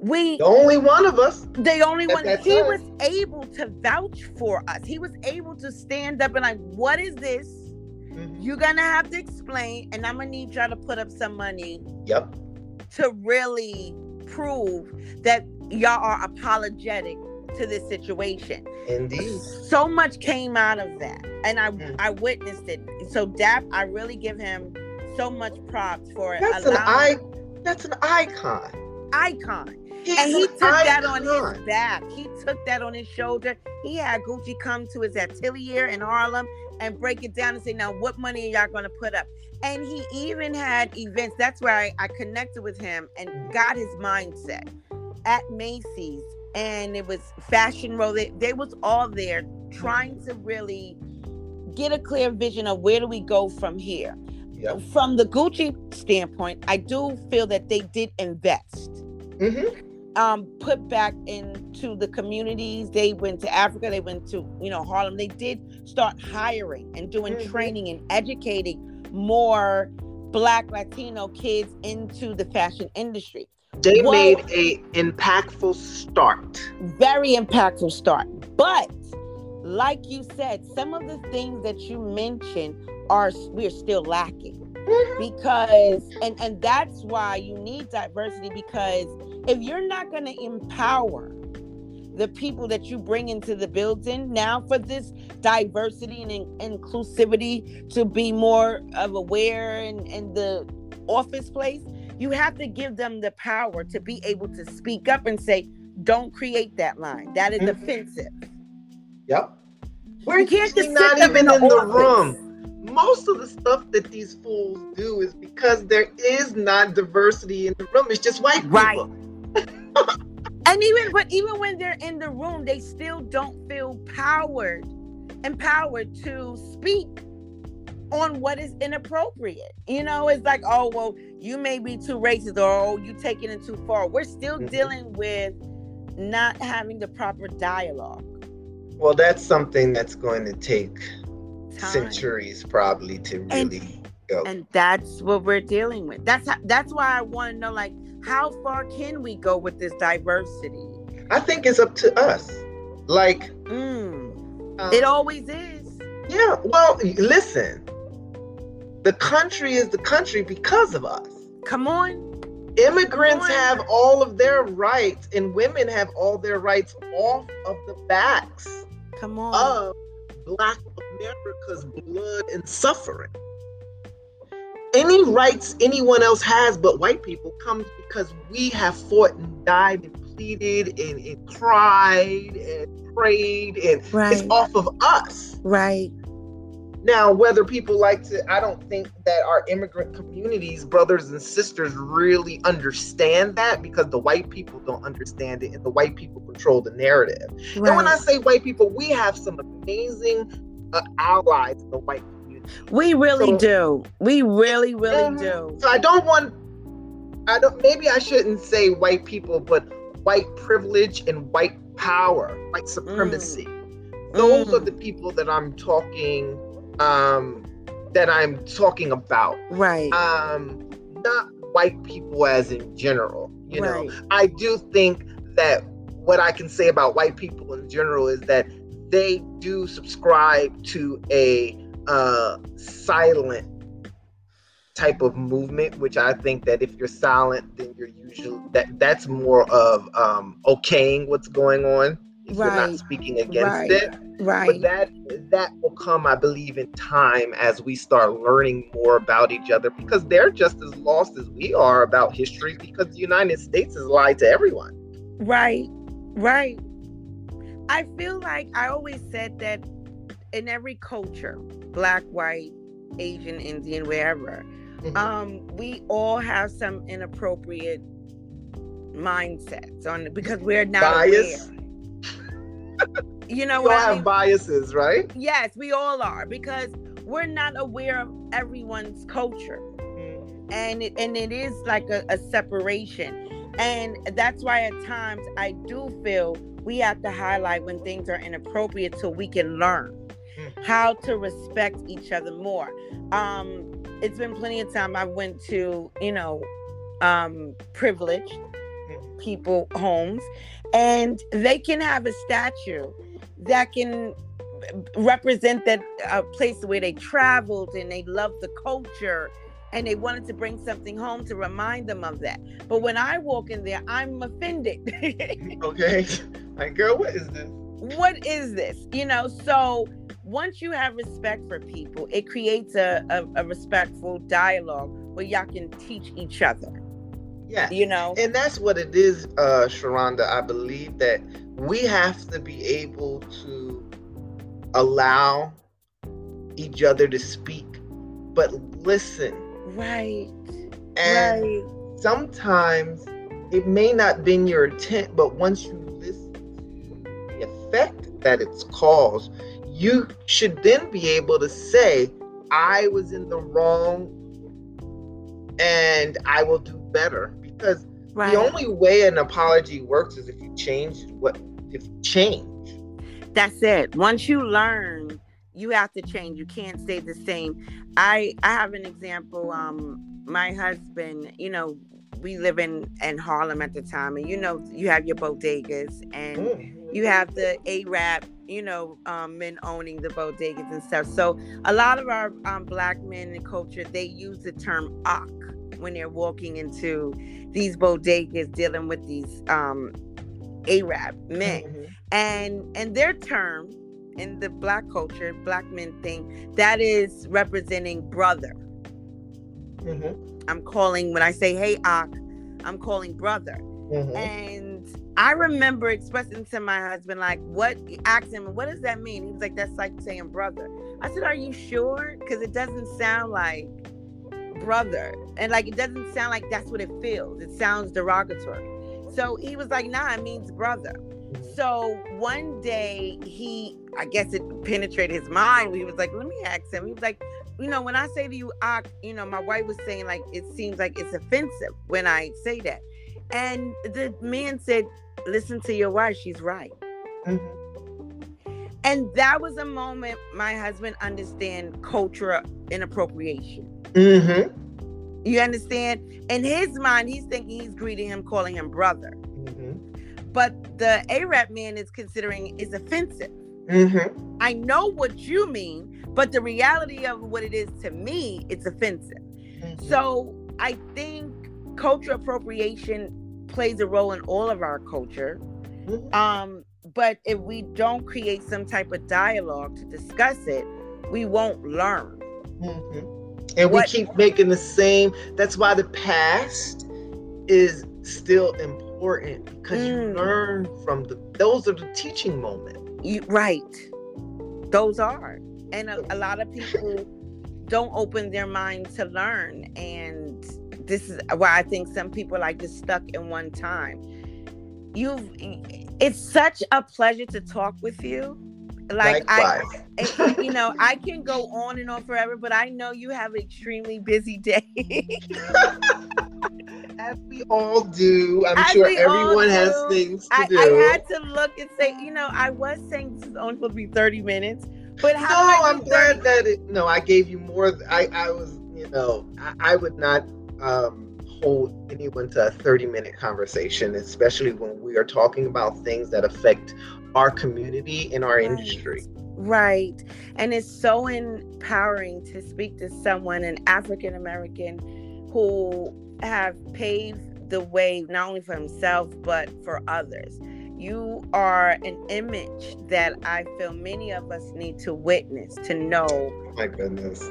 We the only one of us. The only one. He time. was able to vouch for us. He was able to stand up and like, what is this? Mm-hmm. You're gonna have to explain, and I'm gonna need y'all to put up some money. Yep. To really prove that y'all are apologetic to this situation. Indeed. So much came out of that. And I mm. I witnessed it. So Dap, I really give him so much props for it. That's an I that's an icon. Icon. He's and he took that on his back. He took that on his shoulder. He had Gucci come to his atelier in Harlem and break it down and say, now what money are y'all gonna put up? And he even had events. That's where I, I connected with him and got his mindset at Macy's and it was Fashion Row. They, they was all there trying to really get a clear vision of where do we go from here. Yep. From the Gucci standpoint, I do feel that they did invest. Mm-hmm. Um, put back into the communities. They went to Africa. They went to you know Harlem. They did start hiring and doing mm-hmm. training and educating more Black Latino kids into the fashion industry. They well, made a impactful start. Very impactful start. But like you said, some of the things that you mentioned are we're still lacking. Mm-hmm. Because and and that's why you need diversity because if you're not going to empower the people that you bring into the building now for this diversity and in- inclusivity to be more of aware in, in the office place you have to give them the power to be able to speak up and say, don't create that line. That is mm-hmm. offensive. Yep. We're can't just not even in, in the, room. Most of the stuff that these fools do is because there is not diversity in the room. It's just white right. people. And even but even when they're in the room, they still don't feel powered, empowered to speak on what is inappropriate. You know, it's like, oh, well, you may be too racist or oh, you taking it too far. We're still mm-hmm. dealing with not having the proper dialogue. Well, that's something that's going to take Time. centuries probably to really and, go. And that's what we're dealing with. That's how, that's why I want to know like how far can we go with this diversity? I think it's up to us. Like mm, um, it always is. Yeah, well, listen the country is the country because of us. Come on. Immigrants Come on. have all of their rights, and women have all their rights off of the backs Come on. of Black America's blood and suffering. Any rights anyone else has but white people comes because we have fought and died and pleaded and, and cried and prayed, and right. it's off of us. Right. Now, whether people like to, I don't think that our immigrant communities, brothers and sisters, really understand that because the white people don't understand it and the white people control the narrative. Right. And when I say white people, we have some amazing uh, allies in the white community. We really so, do. We really, really do. So I don't want, I don't, maybe I shouldn't say white people, but white privilege and white power, white supremacy. Mm. Those mm. are the people that I'm talking um, that I'm talking about. Right. Um, not white people as in general. You right. know, I do think that what I can say about white people in general is that they do subscribe to a uh, silent type of movement, which I think that if you're silent, then you're usually that that's more of um, okaying what's going on. If right. you're not speaking against right. it, right? But that that will come, I believe, in time as we start learning more about each other, because they're just as lost as we are about history, because the United States has lied to everyone. Right, right. I feel like I always said that in every culture, black, white, Asian, Indian, wherever, mm-hmm. um, we all have some inappropriate mindsets on because we're not Bias. you know we all I mean? have biases, right? Yes, we all are because we're not aware of everyone's culture, mm-hmm. and it, and it is like a, a separation, and that's why at times I do feel we have to highlight when things are inappropriate so we can learn mm. how to respect each other more. Um, it's been plenty of time I went to, you know, um, privileged mm. people homes, and they can have a statue that can represent that a place where they traveled and they love the culture and they wanted to bring something home to remind them of that. But when I walk in there, I'm offended. okay. Like, girl, what is this? What is this? You know, so once you have respect for people, it creates a, a, a respectful dialogue where y'all can teach each other. Yeah. You know? And that's what it is, uh, Sharonda. I believe that we have to be able to allow each other to speak, but listen. Right. And right. sometimes it may not been your intent, but once you listen the effect that it's caused, you should then be able to say, I was in the wrong and I will do better. Because right. the only way an apology works is if you change what if you change. That's it. Once you learn, you have to change. You can't stay the same. I I have an example. Um, my husband, you know, we live in in Harlem at the time, and you know, you have your bodegas and mm. you have the Arab you know, um, men owning the bodegas and stuff. So a lot of our um, black men in culture, they use the term ak when they're walking into these bodegas dealing with these um, Arab men. Mm-hmm. And and their term in the black culture, black men think that is representing brother. Mm-hmm. I'm calling when I say hey ak, I'm calling brother. Mm-hmm. And I remember expressing to my husband, like, what, asked him, what does that mean? He was like, that's like saying brother. I said, are you sure? Because it doesn't sound like brother. And like, it doesn't sound like that's what it feels. It sounds derogatory. So he was like, nah, it means brother. Mm-hmm. So one day he, I guess it penetrated his mind. He was like, let me ask him. He was like, you know, when I say to you, I, you know, my wife was saying like, it seems like it's offensive when I say that. And the man said, listen to your wife, she's right. Mm-hmm. And that was a moment my husband understand cultural inappropriation. Mm-hmm. You understand? In his mind, he's thinking he's greeting him, calling him brother. Mm-hmm. But the Arab man is considering is offensive. Mm-hmm. I know what you mean, but the reality of what it is to me, it's offensive. Mm-hmm. So I think cultural appropriation plays a role in all of our culture. Mm-hmm. Um, but if we don't create some type of dialogue to discuss it, we won't learn. Mm-hmm. And what, we keep making the same. That's why the past is still important because mm. you learn from the. Those are the teaching moments. You, right. Those are, and a, a lot of people don't open their mind to learn and this is why I think some people are just stuck in one time. You've it's such a pleasure to talk with you. Like Likewise. I you know, I can go on and on forever, but I know you have an extremely busy day. As we all do. I'm As sure everyone has things to I, do. I had to look and say, you know, I was saying this is only supposed to be 30 minutes. But how no, I'm glad that it no, I gave you more I, I was, you know, I, I would not um, hold anyone to a 30 minute conversation, especially when we are talking about things that affect our community and our right. industry. Right. And it's so empowering to speak to someone, an African American, who have paved the way not only for himself but for others. You are an image that I feel many of us need to witness to know. My goodness.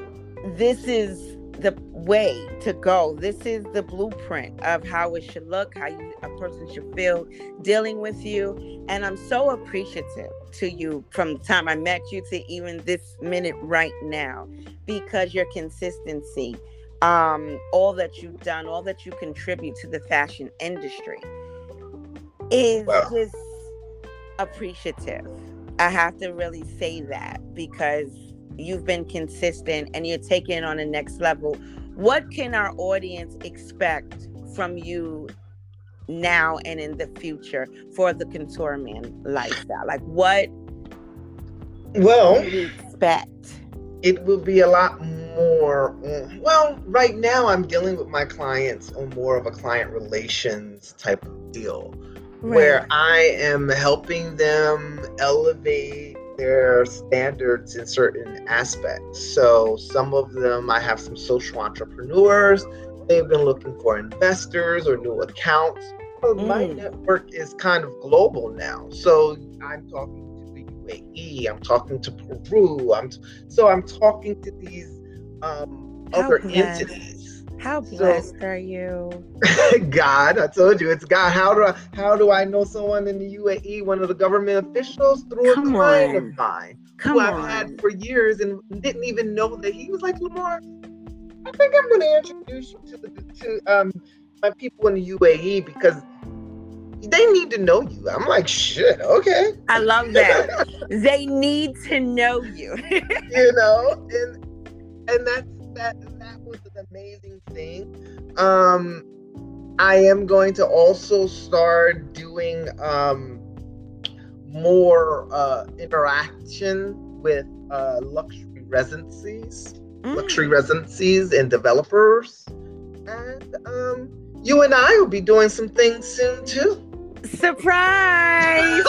This is the way to go. This is the blueprint of how it should look, how you, a person should feel dealing with you. And I'm so appreciative to you from the time I met you to even this minute right now because your consistency, um, all that you've done, all that you contribute to the fashion industry is wow. just appreciative. I have to really say that because you've been consistent and you're taking it on the next level. What can our audience expect from you now and in the future for the couture man lifestyle? Like what well we expect? It will be a lot more well, right now I'm dealing with my clients on more of a client relations type of deal. Right. Where I am helping them elevate their standards in certain aspects. So some of them, I have some social entrepreneurs. They've been looking for investors or new accounts. So mm. My network is kind of global now. So I'm talking to the UAE. I'm talking to Peru. I'm t- so I'm talking to these um, other entities how blessed so, are you? God, I told you it's God. How do I how do I know someone in the UAE, one of the government officials, through Come a client on. of mine Come who I've had for years and didn't even know that he was like Lamar. I think I'm going to introduce you to the to um my people in the UAE because they need to know you. I'm like, shit, okay. I love that. they need to know you. you know, and and that's that that was an amazing thing. Um, I am going to also start doing um, more uh, interaction with uh, luxury residencies, mm. luxury residencies and developers, and um, you and I will be doing some things soon too. Surprise!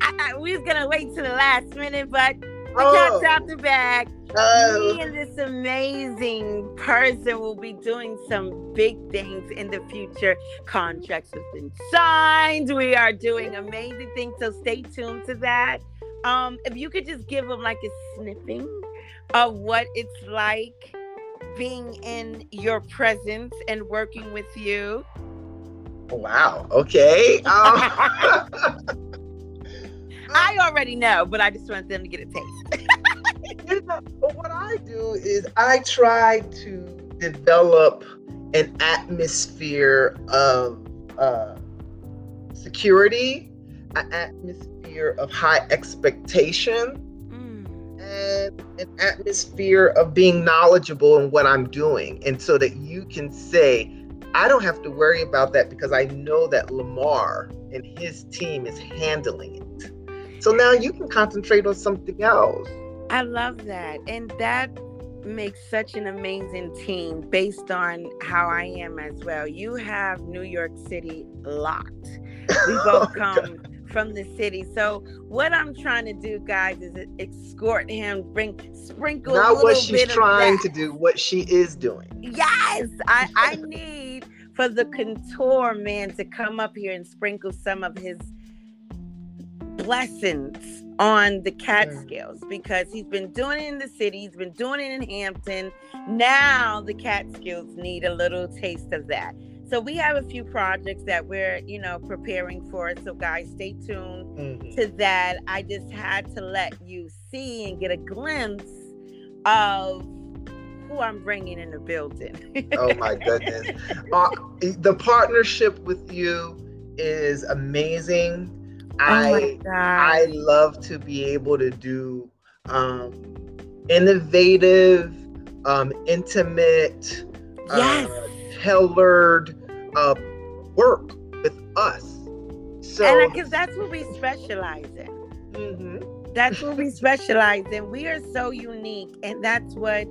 I, I, we was gonna wait to the last minute, but oh. got the bag. Oh. Me and this amazing person will be doing some big things in the future. Contracts have been signed. We are doing amazing things. So stay tuned to that. Um, if you could just give them like a sniffing of what it's like being in your presence and working with you. Wow. Okay. Um... I already know, but I just want them to get a taste. but what I do is I try to develop an atmosphere of uh, security, an atmosphere of high expectation, mm. and an atmosphere of being knowledgeable in what I'm doing. And so that you can say, I don't have to worry about that because I know that Lamar and his team is handling it. So now you can concentrate on something else. I love that. And that makes such an amazing team based on how I am as well. You have New York City locked. We oh both come from the city. So what I'm trying to do, guys, is escort him, bring sprinkle. Not what she's trying to do, what she is doing. Yes, I, I need for the Couture Man to come up here and sprinkle some of his blessings on the Catskills because he's been doing it in the city, he's been doing it in Hampton. Now the Catskills need a little taste of that. So we have a few projects that we're, you know, preparing for. So guys, stay tuned mm-hmm. to that. I just had to let you see and get a glimpse of who I'm bringing in the building. oh my goodness. Uh, the partnership with you is amazing Oh I I love to be able to do um, innovative, um, intimate, yes. uh, tailored uh, work with us. So, because that's what we specialize in. Mm-hmm. That's what we specialize in. We are so unique, and that's what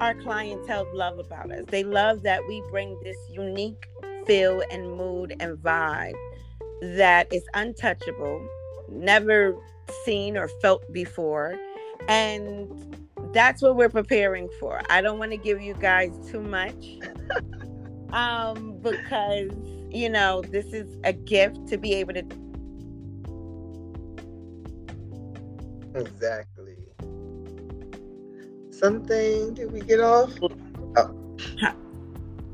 our clientele love about us. They love that we bring this unique feel and mood and vibe that is untouchable, never seen or felt before. And that's what we're preparing for. I don't want to give you guys too much. um, because you know, this is a gift to be able to Exactly. Something did we get off? Oh.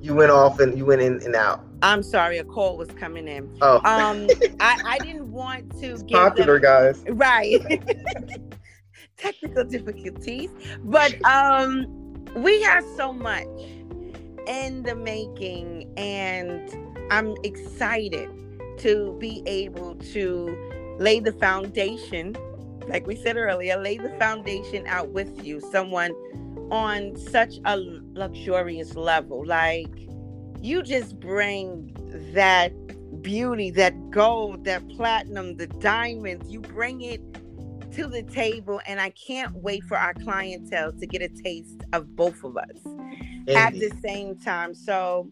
You went off and you went in and out. I'm sorry, a call was coming in. Oh. Um, I, I didn't want to give popular them, guys. right technical difficulties, but um, we have so much in the making, and I'm excited to be able to lay the foundation, like we said earlier, lay the foundation out with you, someone on such a luxurious level. Like you just bring that beauty, that gold, that platinum, the diamonds, you bring it to the table. And I can't wait for our clientele to get a taste of both of us Indeed. at the same time. So,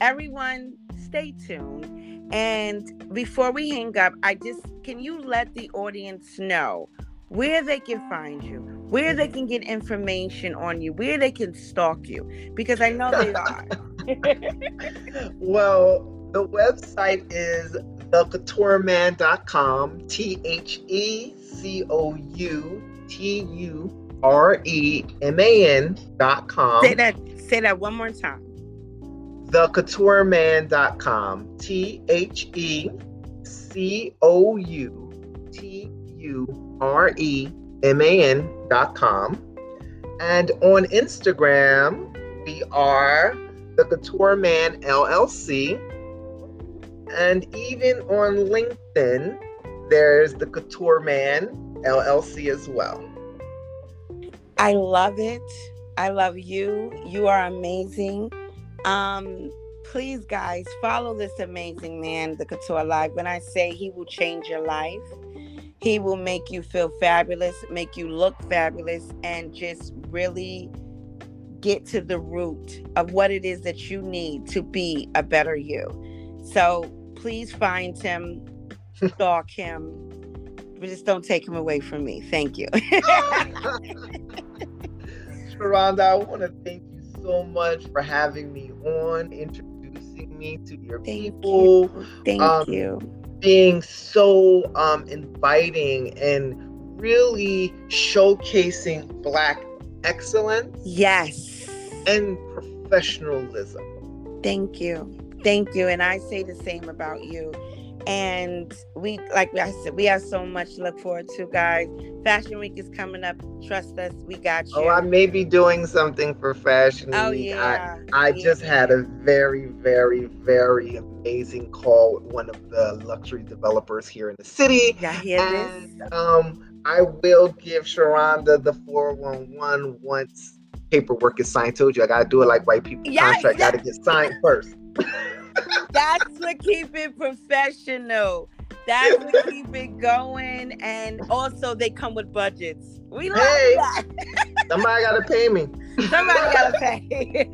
everyone, stay tuned. And before we hang up, I just can you let the audience know where they can find you, where they can get information on you, where they can stalk you, because I know they are. well, the website is thecoutureman.com, T H E C O U T U R E M A N.com. Say that, say that one more time. Thecoutureman.com, T H E C O U T U R E M A N dot com. And on Instagram, we are the Couture Man LLC. And even on LinkedIn, there's the Couture Man LLC as well. I love it. I love you. You are amazing. Um, please, guys, follow this amazing man, the Couture Life. When I say he will change your life, he will make you feel fabulous, make you look fabulous, and just really get to the root of what it is that you need to be a better you. So please find him, stalk him, but just don't take him away from me. Thank you. Sharonda, I want to thank you so much for having me on, introducing me to your thank people. You. Thank um, you. Being so um, inviting and really showcasing Black excellence. Yes. And professionalism. Thank you. Thank you. And I say the same about you. And we, like I said, we have so much to look forward to, guys. Fashion Week is coming up. Trust us, we got you. Oh, I may be doing something for Fashion oh, Week. Yeah. I, I yeah. just had a very, very, very amazing call with one of the luxury developers here in the city. Yeah, hear and, this? Um, I will give Sharonda the 411 once paperwork is signed. Told you I gotta do it like white people yes, contract, yes. gotta get signed first. That's what keep it professional. That's what keep it going. And also they come with budgets. We love hey, that. somebody gotta pay me. Somebody gotta pay.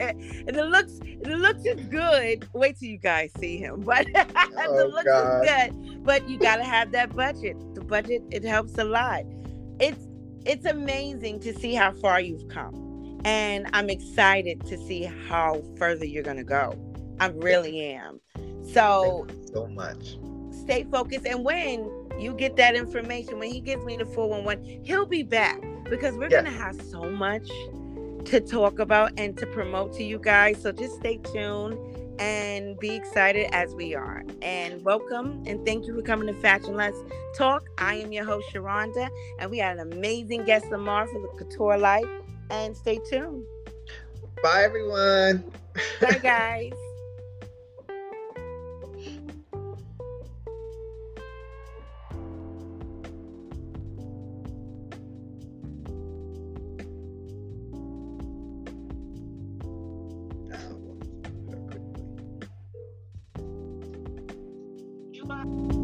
and the looks the looks is good. Wait till you guys see him. But oh, the looks God. is good. But you gotta have that budget. The budget it helps a lot. It's it's amazing to see how far you've come. And I'm excited to see how further you're gonna go. I really am. So so much. Stay focused. And when you get that information, when he gives me the 411, he'll be back because we're yes. gonna have so much to talk about and to promote to you guys. So just stay tuned and be excited as we are. And welcome and thank you for coming to Fashion Let's Talk. I am your host, Sharonda, and we had an amazing guest, Lamar, for the Couture Life. And stay tuned. Bye, everyone. Bye, guys. Bye.